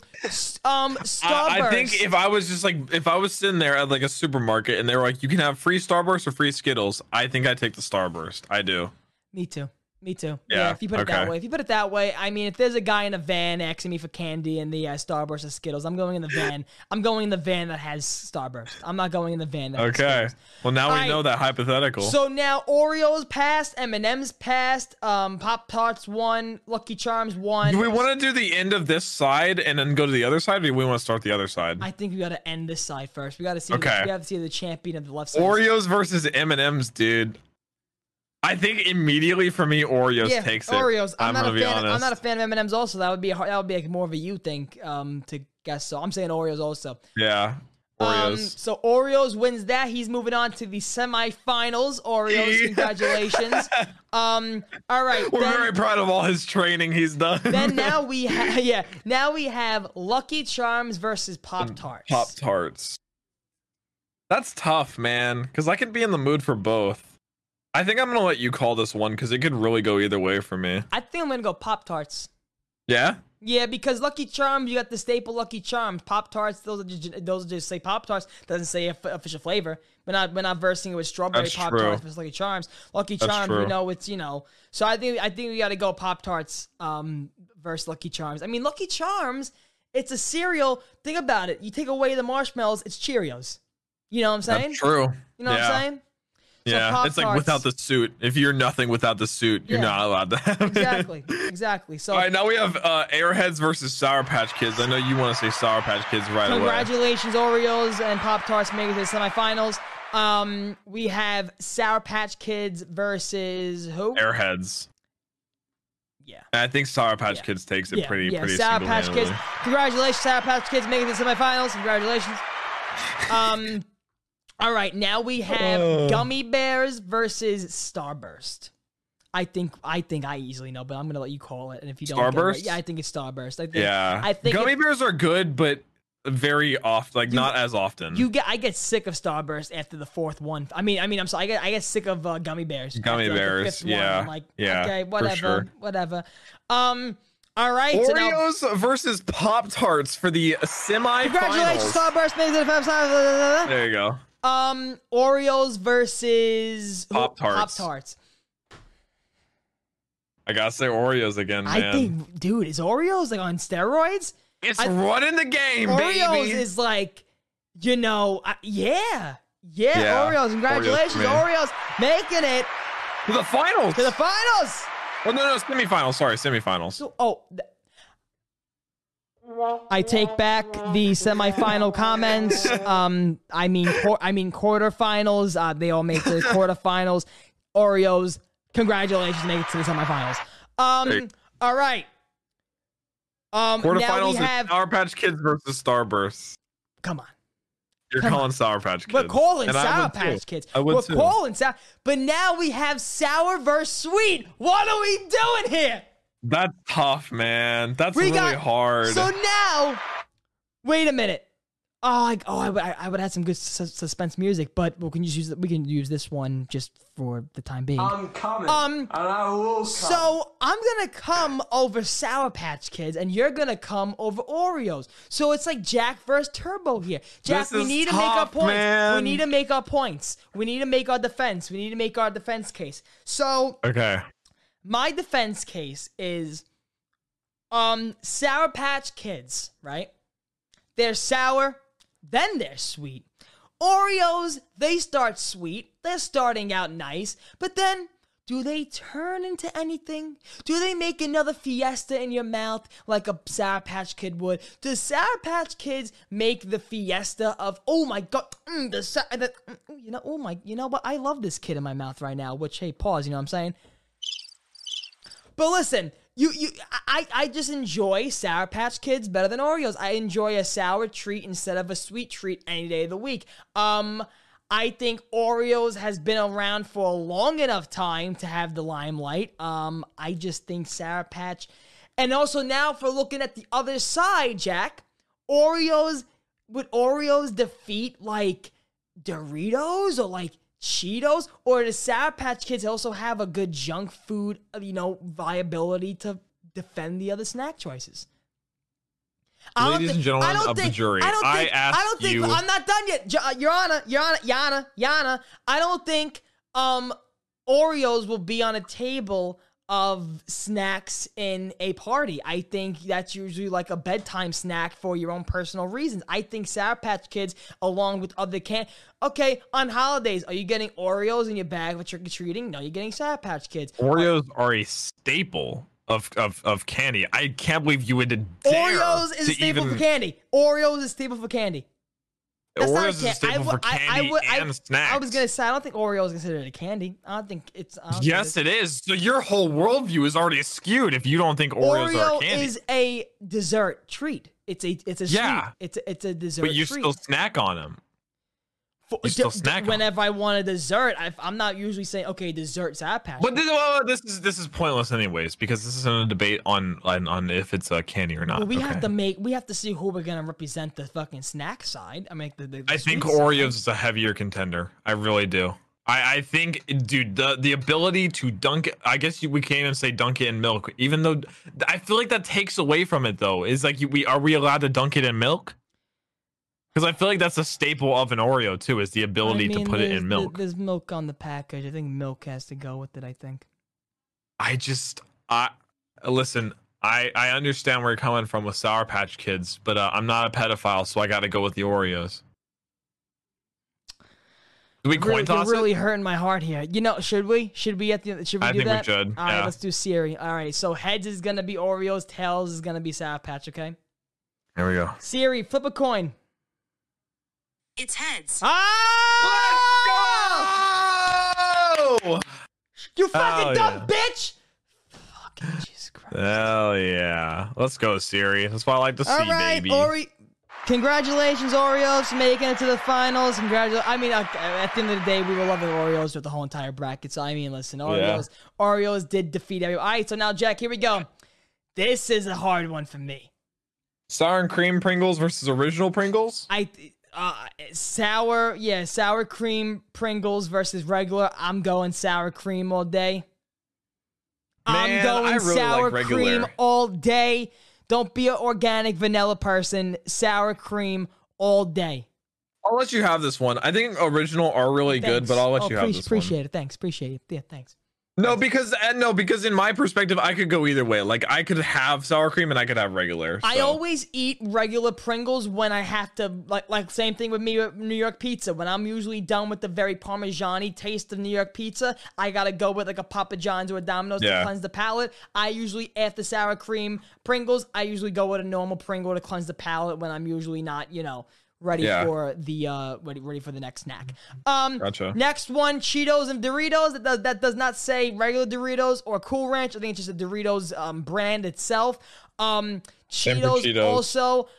um, Starburst. I, I think if I was just like if I was sitting there at like a supermarket and they were like, you can have free Starburst or free Skittles, I think I take the Starburst. I do. Me too. Me too. Yeah, Yeah, if you put it that way. If you put it that way, I mean, if there's a guy in a van asking me for candy and the uh, Starburst of Skittles, I'm going in the van. I'm going in the van that has Starburst. I'm not going in the van that has Okay. Well, now we Alright. know that hypothetical. So now Oreos passed, M&M's passed, um, Pop Tarts won, Lucky Charms won. do we want to do the end of this side and then go to the other side, or do we want to start the other side? I think we got to end this side first. We got to see. Okay. The, we have to see the champion of the left side. Oreos versus M and M's, dude. I think immediately for me, Oreos yeah, takes it. Oreos. I'm, not gonna a be fan. honest. I'm not a fan of M&M's. Also, that would be a, that would be like more of a you thing um, to guess. So I'm saying Oreos also. Yeah, Um, so Oreos wins that. He's moving on to the semifinals. Oreos, congratulations. um, all right. We're then, very proud of all his training he's done. then now we have yeah. Now we have Lucky Charms versus Pop Tarts. Pop Tarts. That's tough, man. Because I could be in the mood for both. I think I'm gonna let you call this one because it could really go either way for me. I think I'm gonna go Pop Tarts. Yeah. Yeah, because Lucky Charms, you got the staple Lucky Charms. Pop Tarts, those are just, those just say Pop Tarts. Doesn't say official flavor. We're not we're not versing it with strawberry That's Pop. Tarts versus Lucky Charms. Lucky That's Charms, we true. know it's you know. So I think I think we got to go Pop Tarts um versus Lucky Charms. I mean Lucky Charms, it's a cereal. Think about it. You take away the marshmallows, it's Cheerios. You know what I'm saying? That's true. You know yeah. what I'm saying? Yeah, it's like without the suit. If you're nothing without the suit, you're Yeah. not allowed to have it. Exactly. exactly. So All right, now we have uh, Airheads versus Sour Patch Kids. I know you want to say Sour Patch Kids right away. Congratulations, Oreos and Pop Tarts making it to the semifinals. Um, we have Sour Patch Kids versus who? Airheads. Yeah. And I think Sour Patch Yeah. Kids takes it Yeah, pretty, yeah. pretty Sour Patch Kids. Congratulations, Sour Patch Kids making it to the semifinals. Congratulations. Um, all right, now we have Oh. Gummy Bears versus Starburst. I think I think I easily know, but I'm gonna let you call it. And if you don't, get it right- Starburst? yeah, I think it's Starburst. I think, Yeah, I think gummy it- bears are good, but very off, like not as often. You get, I get sick of Starburst after the fourth one. I mean, I mean, I'm sorry, I get, I get sick of uh, gummy bears. Gummy after, like, the bears, fifth one. yeah, I'm like, yeah, okay, whatever, sure. whatever. Um, all right, so now, Oreos versus Pop Tarts for the semi. congratulations, Starburst, making it the first time. There you go. Um, Oreos versus Pop-Tarts. Pop Tarts. I gotta say Oreos again, man. I think, dude, is Oreos like on steroids? it's I- running the game, Oreos baby. is like, you know, uh, yeah, yeah, Yeah, Oreos. Oreos Congratulations, for me. Oreos, making it to the finals. to the finals. oh no, no, semifinals. Sorry, semifinals. So, oh. th- I take back the semifinal comments. Um, I mean, quar- I mean quarterfinals. Uh, they all make the quarterfinals. Oreos, congratulations, make it to the semifinals. Um, Hey. all right. Um, now Quarterfinals we have. Sour Patch Kids versus Starburst. Come on, You're Come calling Sour Patch Kids. we're calling And Sour too. Patch Kids. I would we're too. calling sour, but now we have sour versus sweet. What are we doing here? That's tough, man. That's We really got- hard. So now, wait a minute. Oh, I, oh, I, would- I, I would have some good sus- suspense music, but we can just use we can use this one just for the time being. I'm coming. Um, and I will come. so I'm gonna come over Sour Patch Kids, and you're gonna come over Oreos. So it's like Jack versus Turbo here. Jack, This we is need to make our tough, points. We need to make our points. We need to make our defense. We need to make our defense case. So okay. My defense case is um sour patch kids right they're sour then they're sweet oreos they start sweet they're starting out nice but then do they turn into anything? Do they make another fiesta in your mouth like a Sour Patch Kid would? Does Sour Patch Kids make the fiesta of oh my god, mm, the, the mm, you know oh my you know what I love this kid in my mouth right now. Which hey pause, you know what I'm saying? But listen, you you I I just enjoy Sour Patch Kids better than Oreos. I enjoy a sour treat instead of a sweet treat any day of the week. Um I think Oreos has been around for a long enough time to have the limelight. Um I just think Sour Patch and also now for looking at the other side, Jack, Oreos would Oreos defeat like Doritos or like Cheetos, or does Sour Patch Kids also have a good junk food, you know, viability to defend the other snack choices? I Ladies thi- and gentlemen I don't of the jury, I don't think, I ask don't think you- I'm not done yet, Your Honor, Your Honor, Yana, Yana. I don't think um Oreos will be on a table of snacks in a party. I think that's usually like a bedtime snack for your own personal reasons. I think Sour Patch Kids, along with other can, okay, on holidays, are you getting Oreos in your bag for trick or treating? No, you're getting Sour Patch Kids. Oreos are a staple of of, of candy. I can't believe you would dare Oreos is a staple even, for candy. Oreos is a staple for candy. That's not Oreos is a can- I for would- I- I candy I- and snacks. I was gonna say I don't think Oreo is considered a candy. I don't think it's. Don't think Yes, it's- it is. So your whole worldview is already skewed if you don't think Oreos are Oreo candy. is a dessert treat. It's a it's a Yeah. sweet. It's a, it's a dessert but you treat. still snack on them. For- you still d- snack whenever I want a dessert. I, I'm not usually saying okay, dessert's Sour Patch. But this, well, this is this is pointless anyways because this isn't a debate on on, on if it's a candy or not. But we okay? have to make we have to see who we're gonna represent the fucking snack side. I mean, the, the, the I think side. Oreos is a heavier contender. I really do. I, I think, dude, the the ability to dunk. I guess you, we can't even say dunk it in milk, even though I feel like that takes away from it. Though, is like you, we are we allowed to dunk it in milk? Because I feel like that's a staple of an Oreo too, is the I ability mean, to put it in milk. There's milk on the package. I think milk has to go with it. I think. I just, I listen. I I understand where you're coming from with Sour Patch Kids, but uh, I'm not a pedophile, so I got to go with the Oreos. Do we Really, coin toss you're it? really hurting my heart here. You know, should we? Should we at the? Should we I do think we that? should, All right, yeah. let's do Siri. All right, so heads is gonna be Oreos, tails is gonna be Sour Patch. Okay. Here we go. Siri, flip a coin. It's heads. Ah! Oh! You fucking Hell dumb yeah. bitch! Fucking Jesus Christ. Hell yeah. Let's go, Siri. That's what I like to see, All right, baby. Ore- Congratulations, Oreos, for making it to the finals. Congratulations. I mean, uh, at the end of the day, we were loving Oreos with the whole entire bracket. So, I mean, listen, Oreos, Oreos did defeat everyone. All right, so now, Jack, here we go. This is a hard one for me. Sour and cream Pringles versus original Pringles? I uh, sour, yeah, sour cream Pringles versus regular. I'm going sour cream all day. I'm going really sour like cream all day. Don't be an organic vanilla person. Sour cream all day. I'll let you have this one. I think original are really good, but I'll let Oh, you have appreci- this Appreciate one. it. Thanks. Appreciate it. Yeah, thanks. No, because and no, because in my perspective, I could go either way. Like I could have sour cream and I could have regular. I always eat regular Pringles when I have to like like same thing with me with New York pizza. When I'm usually done with the very parmesan taste of New York pizza, I gotta go with like a Papa John's or a Domino's to Yeah. cleanse the palate. I usually after sour cream Pringles, I usually go with a normal Pringle to cleanse the palate when I'm usually not, you know, ready Yeah. for the uh ready ready for the next snack. Um Gotcha. next one, Cheetos and Doritos. That does that does not say regular Doritos or Cool Ranch. I think it's just the Doritos um brand itself. Um Cheetos, Cheetos. also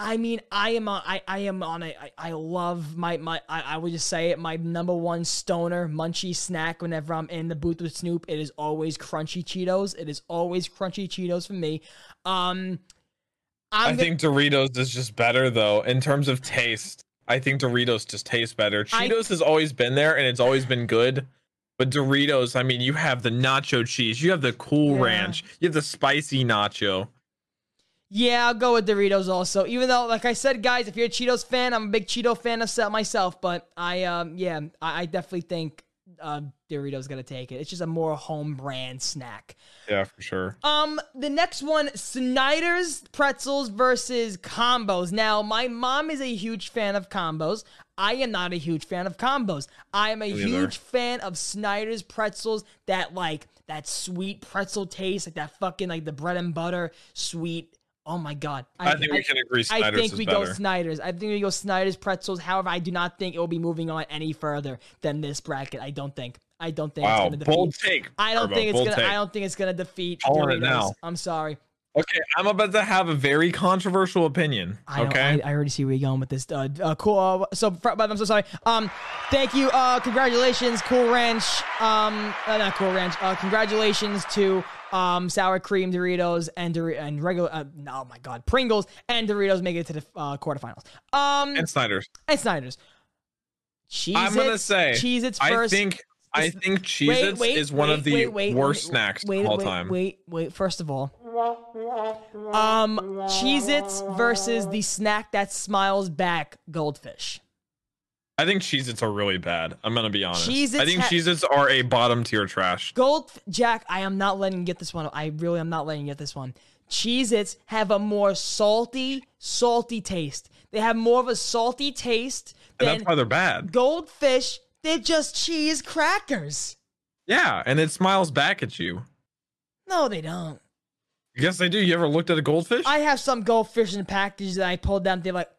I mean, I am on, I, I am on a, I, I love my, my, I, I would just say it, my number one stoner munchy snack whenever I'm in the booth with Snoop. It is always crunchy Cheetos. It is always crunchy Cheetos for me. Um, I'm I think Doritos is just better though in terms of taste. I think Doritos just taste better. I- Cheetos has always been there and it's always been good. But Doritos, I mean, you have the nacho cheese, you have the cool Yeah. ranch, you have the spicy nacho. Yeah, I'll go with Doritos also. Even though, like I said, guys, if you're a Cheetos fan, I'm a big Cheeto fan of set myself. But I, um, yeah, I, I definitely think uh, Doritos gonna take it. It's just a more home brand snack. Yeah, for sure. Um, the next one, Snyder's pretzels versus combos. Now, my mom is a huge fan of combos. I am not a huge fan of combos. I am a neither. huge fan of Snyder's pretzels. That like that sweet pretzel taste, like that fucking like the bread and butter sweet. Oh my god! I, think we can agree I think we better. go Snyder's. I think we go Snyder's pretzels. However, I do not think it will be moving on any further than this bracket. I don't think. I don't think it's Wow, gonna defeat. bold take. I don't Turbo, think it's bold gonna. take. I don't think it's gonna defeat Calling it now. I'm sorry. Okay, I'm about to have a very controversial opinion. I okay, I, I already see where you're going with this. Uh, uh, cool. Uh, so, fr- but I'm so sorry. Um, thank you. Uh, congratulations, Cool Ranch. Um, uh, not Cool Ranch. Uh, congratulations to um sour cream Doritos and Dor- and regular. Uh, oh my God, Pringles and Doritos make it to the uh, quarterfinals. Um, and Snyder's. and Snyder's. Cheez I'm gonna say, Cheez Its first. I first. think I think Cheez-Its is one of the wait, wait, worst wait, snacks wait, of all wait, time. Wait, wait. First of all, um, Cheez-Its versus the snack that smiles back, Goldfish. I think Cheez-Its are really bad. I'm gonna be honest. Cheez-Its I think ha- Cheez-Its are a bottom tier trash. Gold Jack, I am not letting you get this one. I really am not letting you get this one. Cheez-Its have a more salty, salty taste. They have more of a salty taste And that's why they're bad. Goldfish. They're just cheese crackers. Yeah, and it smiles back at you. No, they don't. Yes, they do. You ever looked at a goldfish? I have some goldfish in packages that I pulled down. They're like,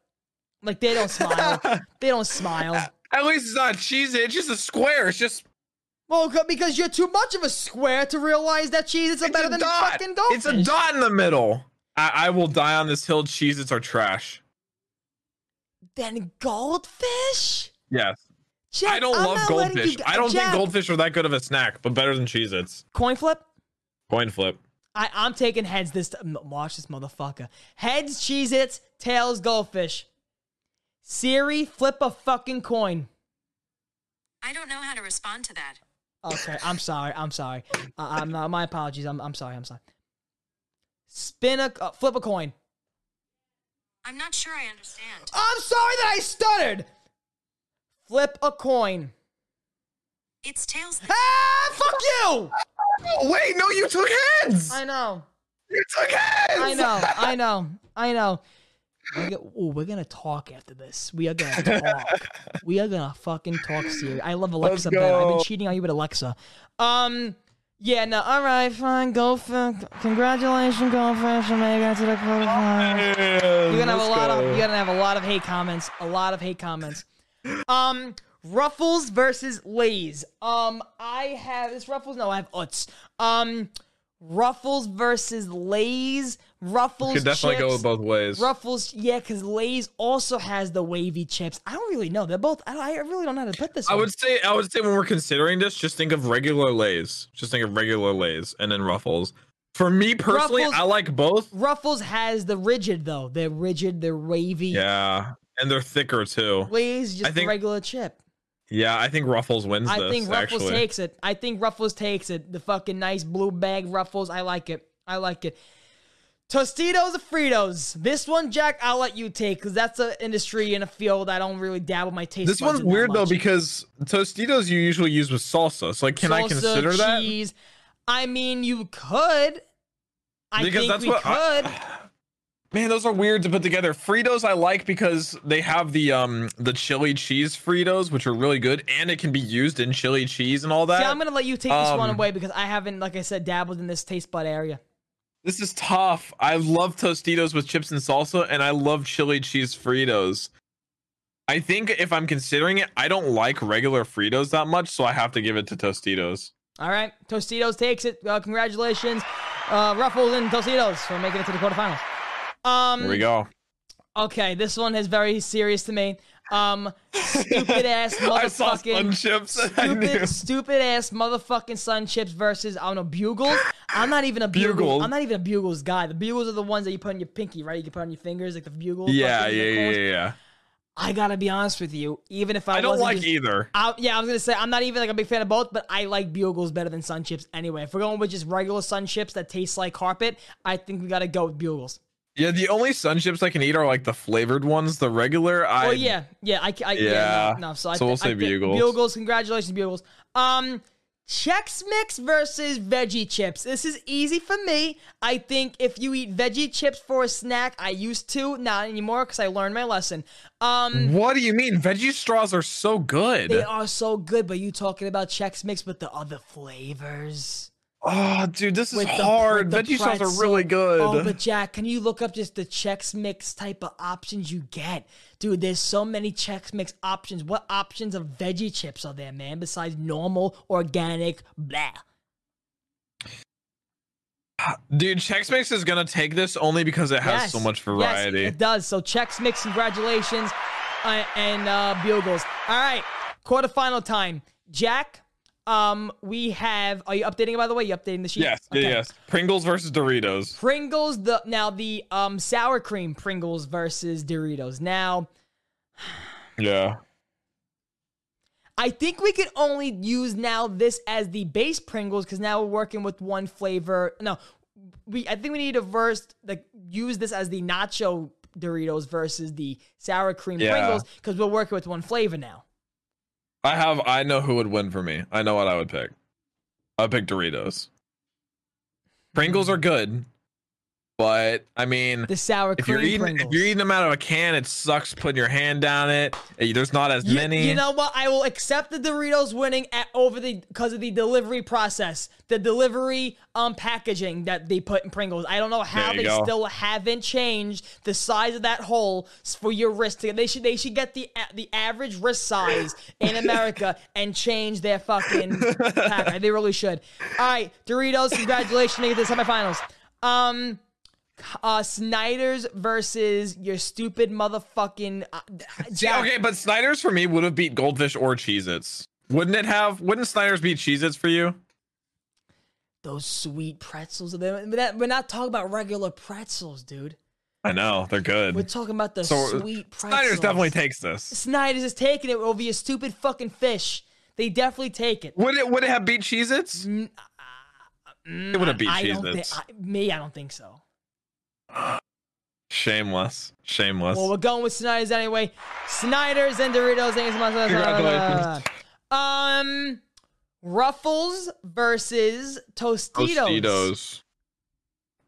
like they don't smile. they don't smile. At least it's not cheese. It's just a square. It's just Well, because you're too much of a square to realize that cheese is it's better a than dot. fucking goldfish. It's a dot in the middle. I, I will die on this hill. Cheez-Its are trash. Then goldfish. Yes. Jack, I don't I'm love goldfish. you- I don't Jack, think goldfish are that good of a snack, but better than Cheez-Its. Coin flip. Coin flip. I, I'm taking heads this time. Watch this motherfucker. Heads, Cheez Its, tails, goldfish. Siri, flip a fucking coin. I don't know how to respond to that. Okay, I'm sorry. I'm sorry. Uh, I'm not. My apologies. I'm. I'm sorry. I'm sorry. Spin a. Uh, flip a coin. I'm not sure I understand. I'm sorry that I stuttered. Flip a coin. It's tails. Ah, fuck you! Oh wait, no, you took heads. I know. You took heads. I know. I know. I know. We're, go- ooh, we're gonna talk after this. We are gonna talk. we are gonna fucking talk Siri. I love Alexa better. I've been cheating on you with Alexa. Um, yeah, no, all right, fine. Go for congratulations, Goldfish, and make it to the quarterfinals. You're gonna have a lot of you're gonna have a lot of hate comments. A lot of hate comments. Um, Ruffles versus Lay's. Um, I have this Ruffles. No, I have Utz. Um, Ruffles versus Lay's. Ruffles Could definitely chips. go both ways. Ruffles, yeah, because Lay's also has the wavy chips. I don't really know. They're both. I, I really don't know how to put this. I one. would say I would say when we're considering this, just think of regular Lay's. Just think of regular Lay's and then Ruffles. For me personally, Ruffles- I like both. Ruffles has the rigid though. They're rigid. They're wavy. Yeah, and they're thicker too. Lay's just I think- a regular chip. Yeah, I think Ruffles wins I this. think Ruffles actually, takes it. I think Ruffles takes it. The fucking nice blue bag Ruffles. I like it. I like it. Tostitos or Fritos? This one, Jack, I'll let you take because that's an industry and a field I don't really dabble my taste. this one's in that weird though because Tostitos you usually use with salsa. So like, can I Salsa, consider that? cheese. I mean, you could. I Because think that's we what I- could. Man, those are weird to put together. Fritos I like because they have the um the chili cheese Fritos, which are really good, and it can be used in chili cheese and all that. See, I'm gonna let you take this one Um, away because I haven't, like I said, dabbled in this taste bud area. This is tough. I love Tostitos with chips and salsa, and I love chili cheese Fritos. I think if I'm considering it, I don't like regular Fritos that much, so I have to give it to Tostitos. All right, Tostitos takes it. Uh, congratulations, uh, Ruffles and Tostitos for making it to the quarterfinals. Um, Here we go. Okay, this one is very serious to me. Um, stupid ass I saw Sun motherfucking Chips. and I stupid, stupid ass motherfucking Sun Chips versus I don't know Bugles. I'm not even a Bugles. Bugles. I'm not even a Bugles guy. The Bugles are the ones that you put on your pinky, right? You can put on your fingers, like the Bugles. Yeah, yeah, yeah, yeah, yeah. I gotta be honest with you. Even if I, I don't like just- either. I, yeah, I was gonna say I'm not even like a big fan of both, but I like Bugles better than Sun Chips anyway. If we're going with just regular Sun Chips that taste like carpet, I think we gotta go with Bugles. Yeah, the only Sun Chips I can eat are like the flavored ones. The regular, I Oh yeah, yeah, I, I yeah, Yeah. no, no, so I So we'll thi- I say Bugles. Bugles, congratulations, Bugles. Um, Chex Mix versus veggie chips. This is easy for me. I think if you eat veggie chips for a snack, I used to, not anymore because I learned my lesson. Um, What do you mean? Veggie straws are so good. they are so good, but you talking about Chex Mix with the other flavors? Oh, dude, this is the- hard. the Veggie straws are really good. Oh, but Jack, can you look up just the Chex Mix type of options you get? Dude, there's so many Chex Mix options. What options of veggie chips are there, man, besides normal, organic, blah? Dude, Chex Mix is gonna take this only because it has Yes, so much yes, variety. it does. So Chex Mix, congratulations, uh, and uh, Bugles. All right, quarterfinal time. Jack, um, we have. Are you updating? it, By the way, you updating the sheet? yes, Okay. yes. Pringles versus Doritos. Pringles. The now the um sour cream Pringles versus Doritos. Now. Yeah. I think we could only use now this as the base Pringles because now we're working with one flavor. No, we I think we need to verse like use this as the nacho Doritos versus the sour cream Yeah. Pringles because we're working with one flavor now. I have I know who would win for me. I know what I would pick. I'd pick Doritos. Pringles are good, but I mean The sour if cream you're eating Pringles. if you're eating them out of a can, it sucks putting your hand down it. Eh, There's not as You- many. You, know what? I will accept the Doritos winning at, over the because of the delivery process, the delivery um packaging that they put in Pringles. I don't know how they go. still haven't changed the size of that hole for your wrist. They should they should get the the average wrist size in America and change their fucking pack. They really should. All right, Doritos, congratulations, to the semifinals. Um. Uh, Snyder's versus your stupid motherfucking uh, See, okay, but Snyder's for me would have beat Goldfish or Cheez-Its. Wouldn't it have? Wouldn't Snyder's beat Cheez-Its for you? those sweet pretzels. They're not- We're not talking about regular pretzels, dude. I know they're good. We're talking about the So, sweet pretzels. Snyder's definitely takes this. Snyder's is taking it over your stupid fucking fish. They definitely take it. Would it? Would it have beat Cheez-Its? Mm, It would have beat I don't think. Cheez-Its. I, me, I don't think so. Shameless. Shameless. Well, we're going with Snyder's anyway. Snyder's and Doritos. Thanks so much. Congratulations. Um, Ruffles versus Tostitos. Tostitos.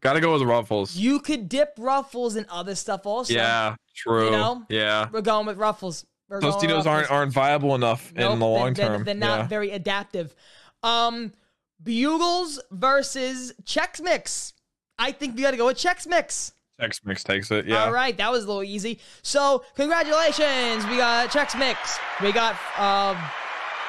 Gotta go with Ruffles. You could dip Ruffles in other stuff also. yeah, true. You know? Yeah. We're going with Ruffles. We're going with Tostitos aren't aren't viable enough Nope, in the they're- long they're, term. They're not yeah. very adaptive. Um, Bugles versus Chex Mix. I think we got to go with Chex Mix. Chex Mix takes it. Yeah. All right, that was a little easy. So congratulations, we got Chex Mix. We got um,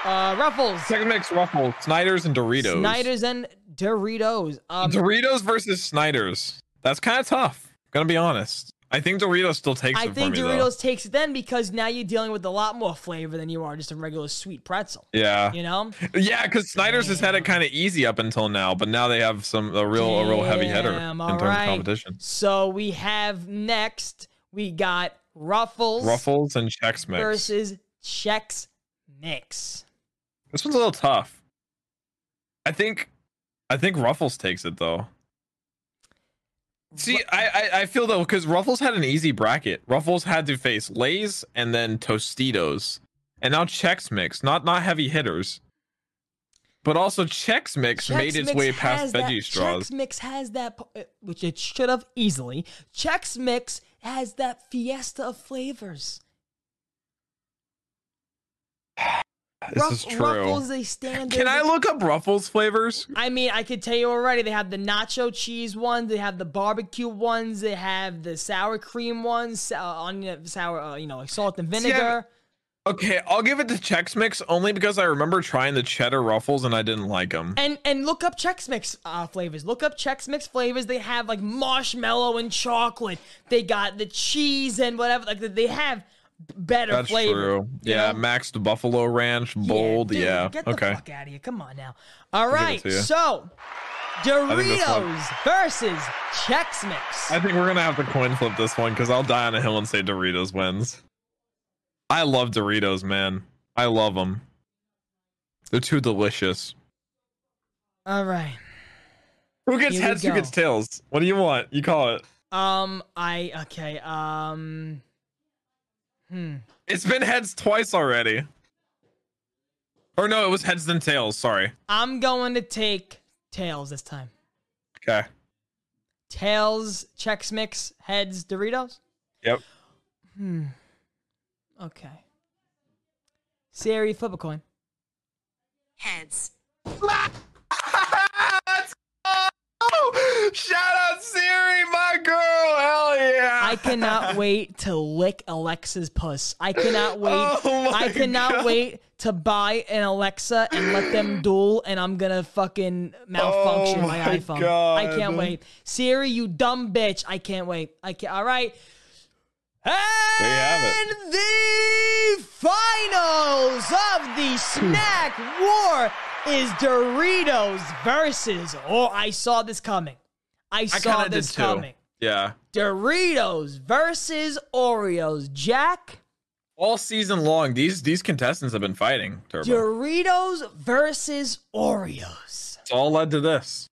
uh, Ruffles, Chex Mix, Ruffles, Snyder's, and Doritos. Snyder's, and Doritos. Um, Doritos versus Snyder's. That's kind of tough. Gonna be honest. I think Doritos still takes I think me Doritos takes it then because now you're dealing with a lot more flavor than you are just a regular sweet pretzel. Yeah. You know? Yeah, because Snyder's has had it kind of easy up until now, but now they have some a real a real heavy hitter in Damn, terms all of competition. So we have next, we got Ruffles, Ruffles and Chex Mix. versus Chex Mix. This one's a little tough. I think I think Ruffles takes it though. See, I I, I feel though because Ruffles had an easy bracket. Ruffles had to face Lay's and then Tostitos, and now Chex Mix, not not heavy hitters, but also Chex Mix Chex made its Mix way past that- veggie straws. Chex Mix has that, uh, which it should have easily. Chex Mix has that fiesta of flavors. This Ruff- is true. Ruffles, they stand Can I look up Ruffles flavors? I mean, I could tell you already. They have the nacho cheese ones. They have the barbecue ones. They have the sour cream ones. sou- onion, sour, uh, you know, like salt and See, vinegar. Okay, I'll give it to Chex Mix only because I remember trying the cheddar Ruffles and I didn't like them. And and look up Chex Mix uh, flavors. Look up Chex Mix flavors. They have like marshmallow and chocolate. They got the cheese and whatever. Like they have b- better That's flavor. true. Yeah, know? Maxed Buffalo Ranch, bold. dude, Yeah. Get the okay. fuck out of here. Come on now. All right. So think this one- Doritos versus Chex Mix. I think we're gonna have to coin flip this one because I'll die on a hill and say Doritos wins. I love Doritos, man. I love them. They're too delicious. All right. Who gets Here heads? Who gets tails? What do you want? You call it. Um, I okay. Um, Hmm. It's been heads twice already. Or no, it was heads and tails. Sorry. I'm going to take tails this time. Okay. Tails, Chex Mix, heads, Doritos. Yep. Hmm. Okay. Siri, flip a coin. Heads. Let's go! Shout out Siri, my I cannot wait to lick Alexa's puss. I cannot wait. Oh I cannot God. wait to buy an Alexa and let them duel, and I'm gonna fucking malfunction Oh my, my iPhone. I can't wait. Siri, you dumb bitch. I can't wait. I can't. All right. And the finals of the snack war is Doritos versus. Oh, I saw this coming. I I saw did this coming. Yeah. Doritos versus Oreos. Jack, All season long, these these contestants have been fighting. Turbo. Doritos versus Oreos. it's all led to this.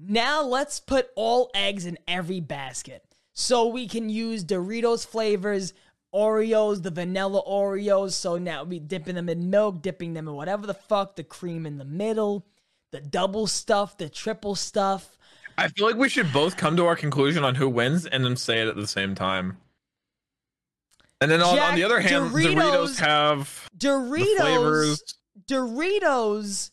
Now let's put all eggs in every basket. So we can use Doritos flavors, Oreos, the vanilla Oreos. So now we dipping them in milk, dipping them in whatever the fuck, the cream in the middle, the double stuff, the triple stuff. I feel like we should both come to our conclusion on who wins and then say it at the same time. And then on, on the other hand, Doritos- Doritos have Doritos, flavors. Doritos,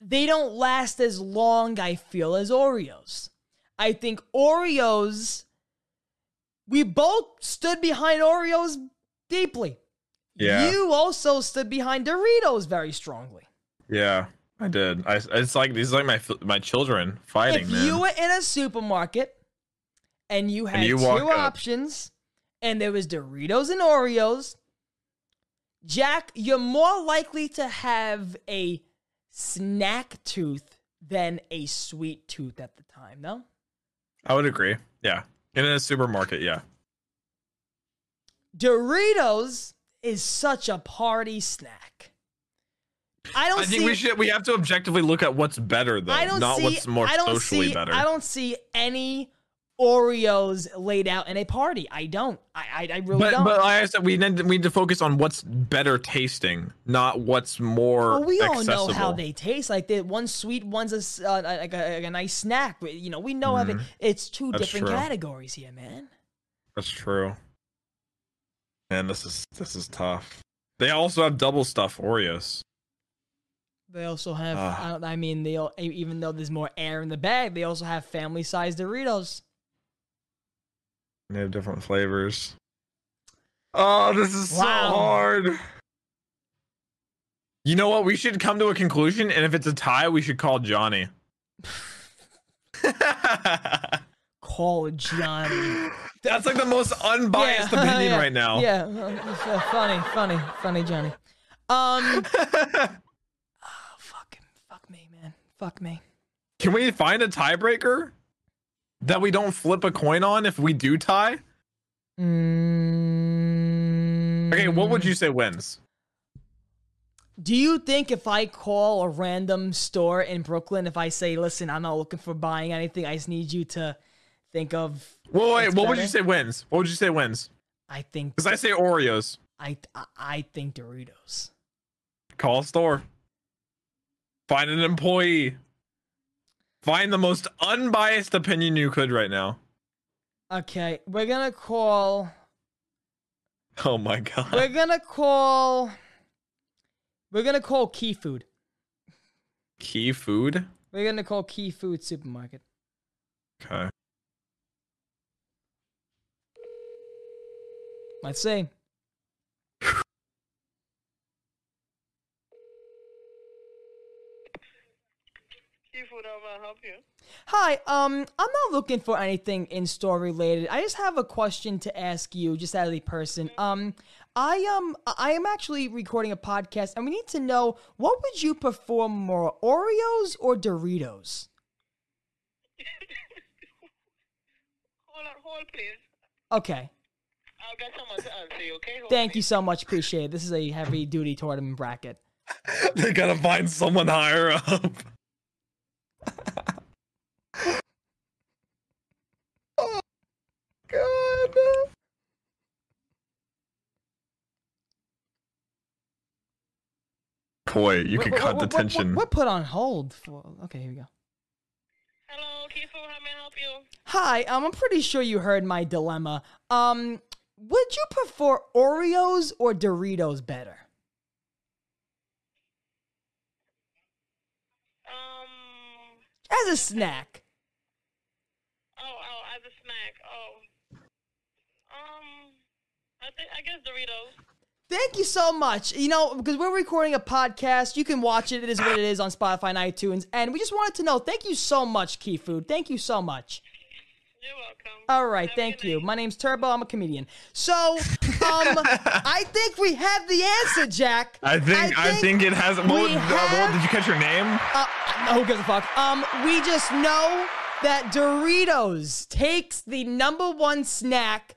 they don't last as long, I feel, as Oreos. I think Oreos, we both stood behind Oreos deeply. Yeah. You also stood behind Doritos very strongly. Yeah, I did. I, it's like these are like my my children fighting, if man. you were in a supermarket and you had you two up. options and there was Doritos and Oreos, Jack, you're more likely to have a snack tooth than a sweet tooth at the time, no? I would agree. Yeah, in a supermarket. Yeah, Doritos is such a party snack. I don't I think see we should. We have to objectively look at what's better though, I don't not see what's more I don't socially see, better. I don't see any Oreos laid out in a party. I don't. I I, I really but don't. but like I said, we need, to, we need to focus on what's better tasting, not what's more. Well, we all accessible. know how they taste. Like the one sweet, one's a uh, like, a, like a nice snack. You know, we know how they. It's two Mm-hmm. That's different true. categories here, man. That's true. Man, this is this is tough. They also have double stuff Oreos. They also have. Ah. I, don't, I mean, they all, even though there's more air in the bag, they also have family-sized Doritos. They have different flavors. Oh, this is so hard. You know what? We should come to a conclusion, and if it's a tie, we should call Johnny. Call Johnny. That's like the most unbiased Yeah, opinion yeah, right now. Yeah, uh, uh, funny, funny, funny, Johnny. Um, oh, fuck, fuck me, man, fuck me. Can we find a tiebreaker that we don't flip a coin on if we do tie? Mm, Okay, what would you say wins? Do you think if I call a random store in Brooklyn, if I say, "Listen, I'm not looking for buying anything. I just need you to think of," Well, wait, what would you say wins? What would you say wins? I think, Because I say Oreos. I, I, I think Doritos. Call a store. Find an employee. Find the most unbiased opinion you could right now. Okay, we're gonna call. Oh my god. We're gonna call. We're gonna call Key Food. Key food? We're gonna call Key Food Supermarket. Okay. Let's see. Key Food, how may I help you? Hi, um, I'm not looking for anything in store related. I just have a question to ask you, just as a person. Um, I um, I am actually recording a podcast, and we need to know what would you prefer more, Oreos or Doritos? Hold on, hold please. Okay, I'll get someone to answer you, okay? Hold, thank you so much. Appreciate it. This is a heavy duty tournament bracket. they gotta find someone higher up. Oh god. Boy, you What- could what- cut what- the what- tension. What, put on hold for? Okay, here we go. Hello, Key Food, how may I help you? Hi, um, I'm pretty sure you heard my dilemma. Um, would you prefer Oreos or Doritos better? As a snack. Oh, oh, as a snack. Oh. Um, I think I guess Doritos. Thank you so much. You know, because we're recording a podcast, you can watch it. It is what it is on Spotify and iTunes. And we just wanted to know. Thank you so much, Key Food. Thank you so much. You're welcome. All right, Have thank you. night. My name's Turbo. I'm a comedian. So, um, I think we have the answer, Jack. I think I think, it has. What, we uh, have- what, did you catch your name? Uh, who gives a fuck? Um, we just know that Doritos takes the number one snack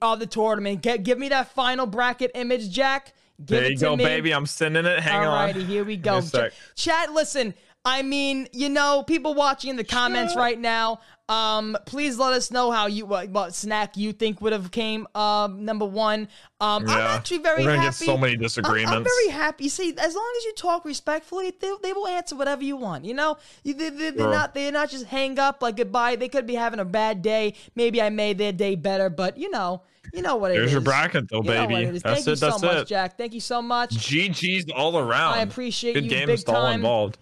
of the tournament. Get, give me that final bracket image, Jack. Give There it you to go, me. baby. I'm sending it. Hang on. Alrighty, here we go. me a sec. Ch- Chat, listen. I mean, you know, people watching in the comments right now. Um, please let us know how you what, what snack you think would have came um number one. Um, I'm actually very We're gonna happy. get so many I'm- I'm, disagreements. very happy. See, as long as you talk respectfully, they, they will answer whatever you want. You know, you, they, they, they're Sure. not they're not just hang up like goodbye. They could be having a bad day. Maybe I made their day better, but you know, you know what it is. There's your bracket, though, You baby. it is. That's Thank you it. That's so much, it. Jack. Thank you so much. GG's all around. I appreciate Good you game big is all time. involved.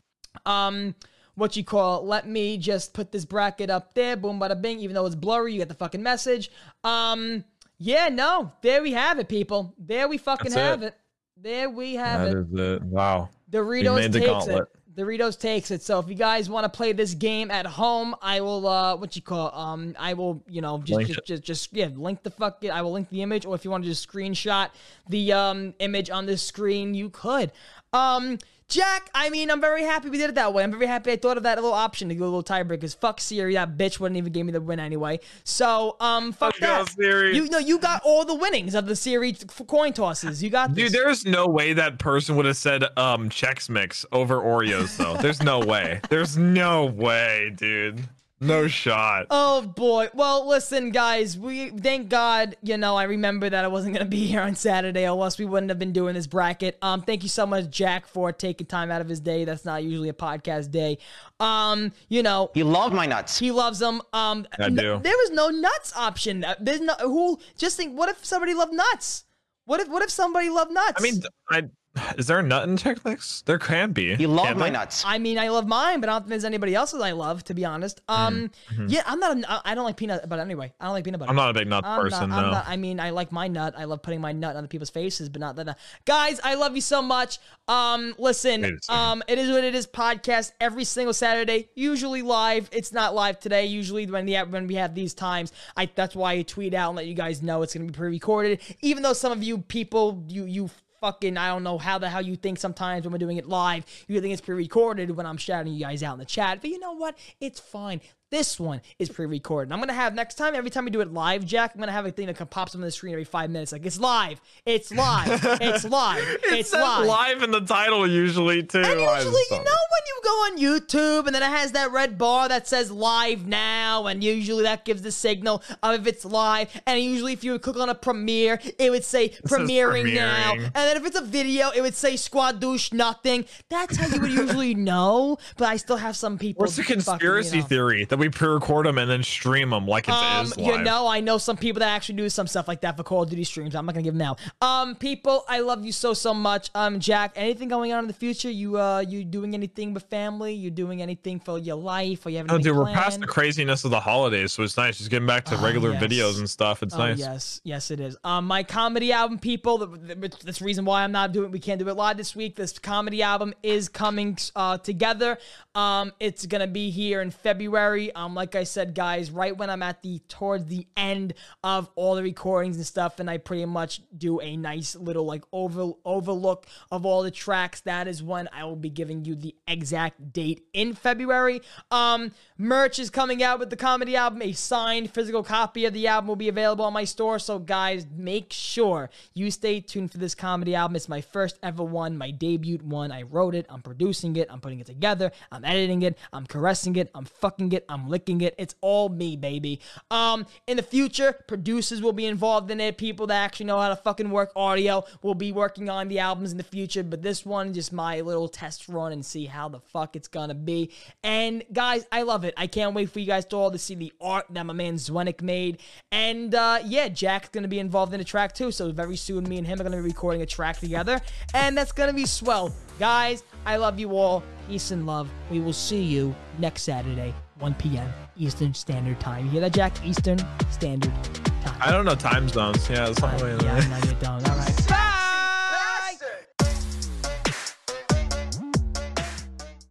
um what you call it. let me just put this bracket up there boom bada bing even though it's blurry you get the fucking message um yeah no there we have it people there we fucking That's have it. it. there we have That it is it. Wow. Doritos takes gauntlet. it Doritos takes it so if you guys want to play this game at home I will uh what you call it? um I will you know just Link just, just just yeah link the fuck I will link the image or if you want to just screenshot the um image on the screen you could um Jack, I mean, I'm very happy we did it that way. I'm very happy I thought of that little option to go a little tiebreaker because fuck Siri, that bitch wouldn't even give me the win anyway. So, um, fuck go, that. Siri. You know, you got all the winnings of the Siri coin tosses. You got this. Dude, there's no way that person would have said um Chex Mix over Oreos though. There's no way. There's no way, dude. No shot. Oh boy. Well, listen, guys. We thank God. You know, I remember that I wasn't gonna be here on Saturday, or else we wouldn't have been doing this bracket. Um, thank you so much, Jack, for taking time out of his day. That's not usually a podcast day. Um, you know, he love my nuts. he loves them. Um, I n- do. there was no nuts option. Uh, There's no who. Just think, what if somebody loved nuts? What if what if somebody loved nuts? I mean, I is there a nut in Chex Mix? There can be. You love Can't my there? nuts. I mean, I love mine, but I don't think there's anybody else's I love, to be honest. Um, yeah, I'm not. A, I don't like peanut, but anyway, I don't like peanut butter. Mm-hmm. I'm not a big nut I'm person, not, I'm no. not- I mean, I like my nut. I love putting my nut on the people's faces, but not that. Guys, I love you so much. Um, listen, um, it is what it is. Podcast every single Saturday, usually live. It's not live today. Usually when the when we have these times, I that's why I tweet out and let you guys know it's gonna be pre-recorded. Even though some of you people, you you fucking I don't know how the hell you think sometimes when we're doing it live, you think it's pre-recorded when I'm shouting you guys out in the chat. But you know what? It's fine. This one is pre-recorded. I'm gonna have next time, every time we do it live, Jack, I'm gonna have a thing that pops up on the screen every five minutes. Like it's live, it's live, it's live, It it's says live. live in the title usually too. And usually, you know, when you go on YouTube and then it has that red bar that says live now, and usually that gives the signal of if it's live. And usually, if you would click on a premiere, it would say premiering, now. And then if it's a video, it would say squadouche nothing. That's how you would usually know. But I still have some people. What's the fucking, you conspiracy know. theory that we pre-record them and then stream them like it is Um, live? you know, I know some people that actually do some stuff like that for Call of Duty streams. I'm not gonna give them out. Um, people, I love you so so much. Um, Jack, anything going on in the future? You uh, you doing anything with family? You doing anything for your life? Or you having Oh, dude, we're past the craziness of the holidays, so it's nice just getting back to Oh, regular yes. videos and stuff. It's Oh nice. yes, yes it is. Um, my comedy album, people. The, the, that's the reason why I'm not doing. We can't do it live this week. This comedy album is coming uh, together. Um, it's gonna be here in February. Um, like I said, guys, right when I'm at the towards the end of all the recordings and stuff, and I pretty much do a nice little like over overlook of all the tracks. That is when I will be giving you the exact date in February. Um, merch is coming out with the comedy album. A signed physical copy of the album will be available on my store. So, guys, make sure you stay tuned for this comedy album. It's my first ever one, my debut one. I wrote it, I'm producing it, I'm putting it together, I'm editing it, I'm caressing it, I'm fucking it, I'm licking it. It's all me, baby. Um, in the future, producers will be involved in it. People that actually know how to fucking work audio will be working on the albums in the future. But this one, just my little test run and see how the fuck it's gonna be. And guys, I love it. I can't wait for you guys to all to see the art that my man Zwenik made. And uh, yeah, Jack's gonna be involved in a track too. So very soon, me and him are gonna be recording a track together, and that's gonna be swell. Guys, I love you all. Peace and love. We will see you next Saturday, 1 p.m. Eastern Standard Time. You hear that, Jack? Eastern Standard Time. I don't know time zones. Yeah, something like Yeah, that. I know you don't. All right. Bye.